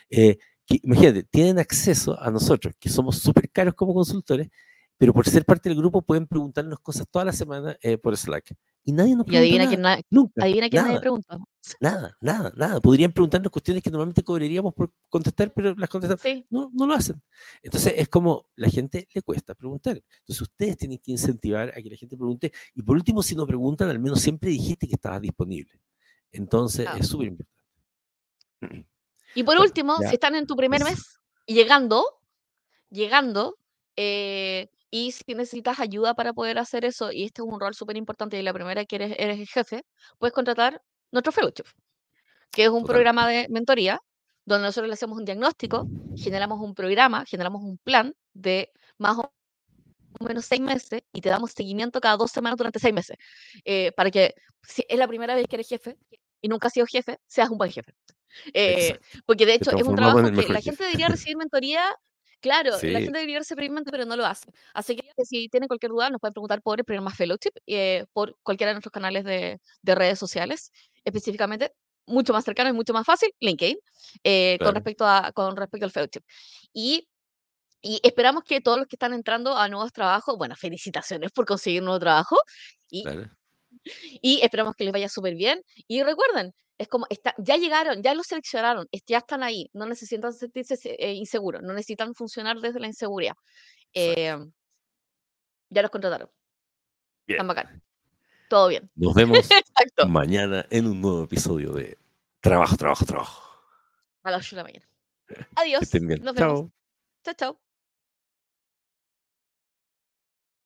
[SPEAKER 1] eh, que imagínate, tienen acceso a nosotros, que somos súper caros como consultores, pero por ser parte del grupo pueden preguntarnos cosas toda la semana eh, por Slack. Y nadie nos
[SPEAKER 2] Y
[SPEAKER 1] pregunta
[SPEAKER 2] adivina
[SPEAKER 1] nada,
[SPEAKER 2] quién, na-
[SPEAKER 1] nunca,
[SPEAKER 2] adivina quién nadie pregunta.
[SPEAKER 1] Nada, nada, nada. Podrían preguntarnos cuestiones que normalmente cobraríamos por contestar, pero las contestamos.
[SPEAKER 2] Sí,
[SPEAKER 1] No, no lo hacen. Entonces es como la gente le cuesta preguntar. Entonces ustedes tienen que incentivar a que la gente pregunte. Y por último, si no preguntan, al menos siempre dijiste que estabas disponible. Entonces
[SPEAKER 2] claro.
[SPEAKER 1] es súper importante.
[SPEAKER 2] Y por
[SPEAKER 1] Bueno,
[SPEAKER 2] último,
[SPEAKER 1] ya.
[SPEAKER 2] si están en tu primer
[SPEAKER 1] es-
[SPEAKER 2] mes, llegando, llegando, eh, y si necesitas ayuda para poder hacer eso, y este es un rol súper importante, y la primera que eres, eres el jefe, puedes contratar nuestro fellowship, que es un
[SPEAKER 1] Total.
[SPEAKER 2] programa de mentoría, donde nosotros le hacemos un diagnóstico, generamos un programa, generamos un plan de más o menos seis meses, y te damos seguimiento cada dos semanas durante seis meses, eh, para que si es la primera vez que eres jefe, y nunca has sido jefe, seas un buen jefe. Eh, porque de hecho es un trabajo que la
[SPEAKER 1] jefe.
[SPEAKER 2] gente debería recibir mentoría. Claro, la
[SPEAKER 1] Sí,
[SPEAKER 2] gente debería recibir pero no lo hace. Así que si tienen cualquier duda, nos pueden preguntar por el programa Fellowship, eh, por cualquiera de nuestros canales de, de redes sociales, específicamente, mucho más cercano y mucho más fácil, LinkedIn, eh, con, respecto a, con respecto al Fellowship. Y, y esperamos que todos los que están entrando a nuevos trabajos, bueno, felicitaciones por conseguir un nuevo trabajo, y
[SPEAKER 1] claro.
[SPEAKER 2] y esperamos que les vaya súper bien. Y recuerden, es como, está, ya llegaron, ya los seleccionaron, ya están ahí, no necesitan sentirse eh, inseguros, no necesitan funcionar desde la inseguridad. Eh, Ya los contrataron.
[SPEAKER 1] Bien.
[SPEAKER 2] Están bacán. Todo bien.
[SPEAKER 1] Nos vemos
[SPEAKER 2] Exacto.
[SPEAKER 1] mañana en un nuevo episodio de Trabajo, Trabajo, Trabajo.
[SPEAKER 2] A las 8 de la mañana. Adiós. Nos vemos.
[SPEAKER 1] Chao.
[SPEAKER 2] Chao, chao.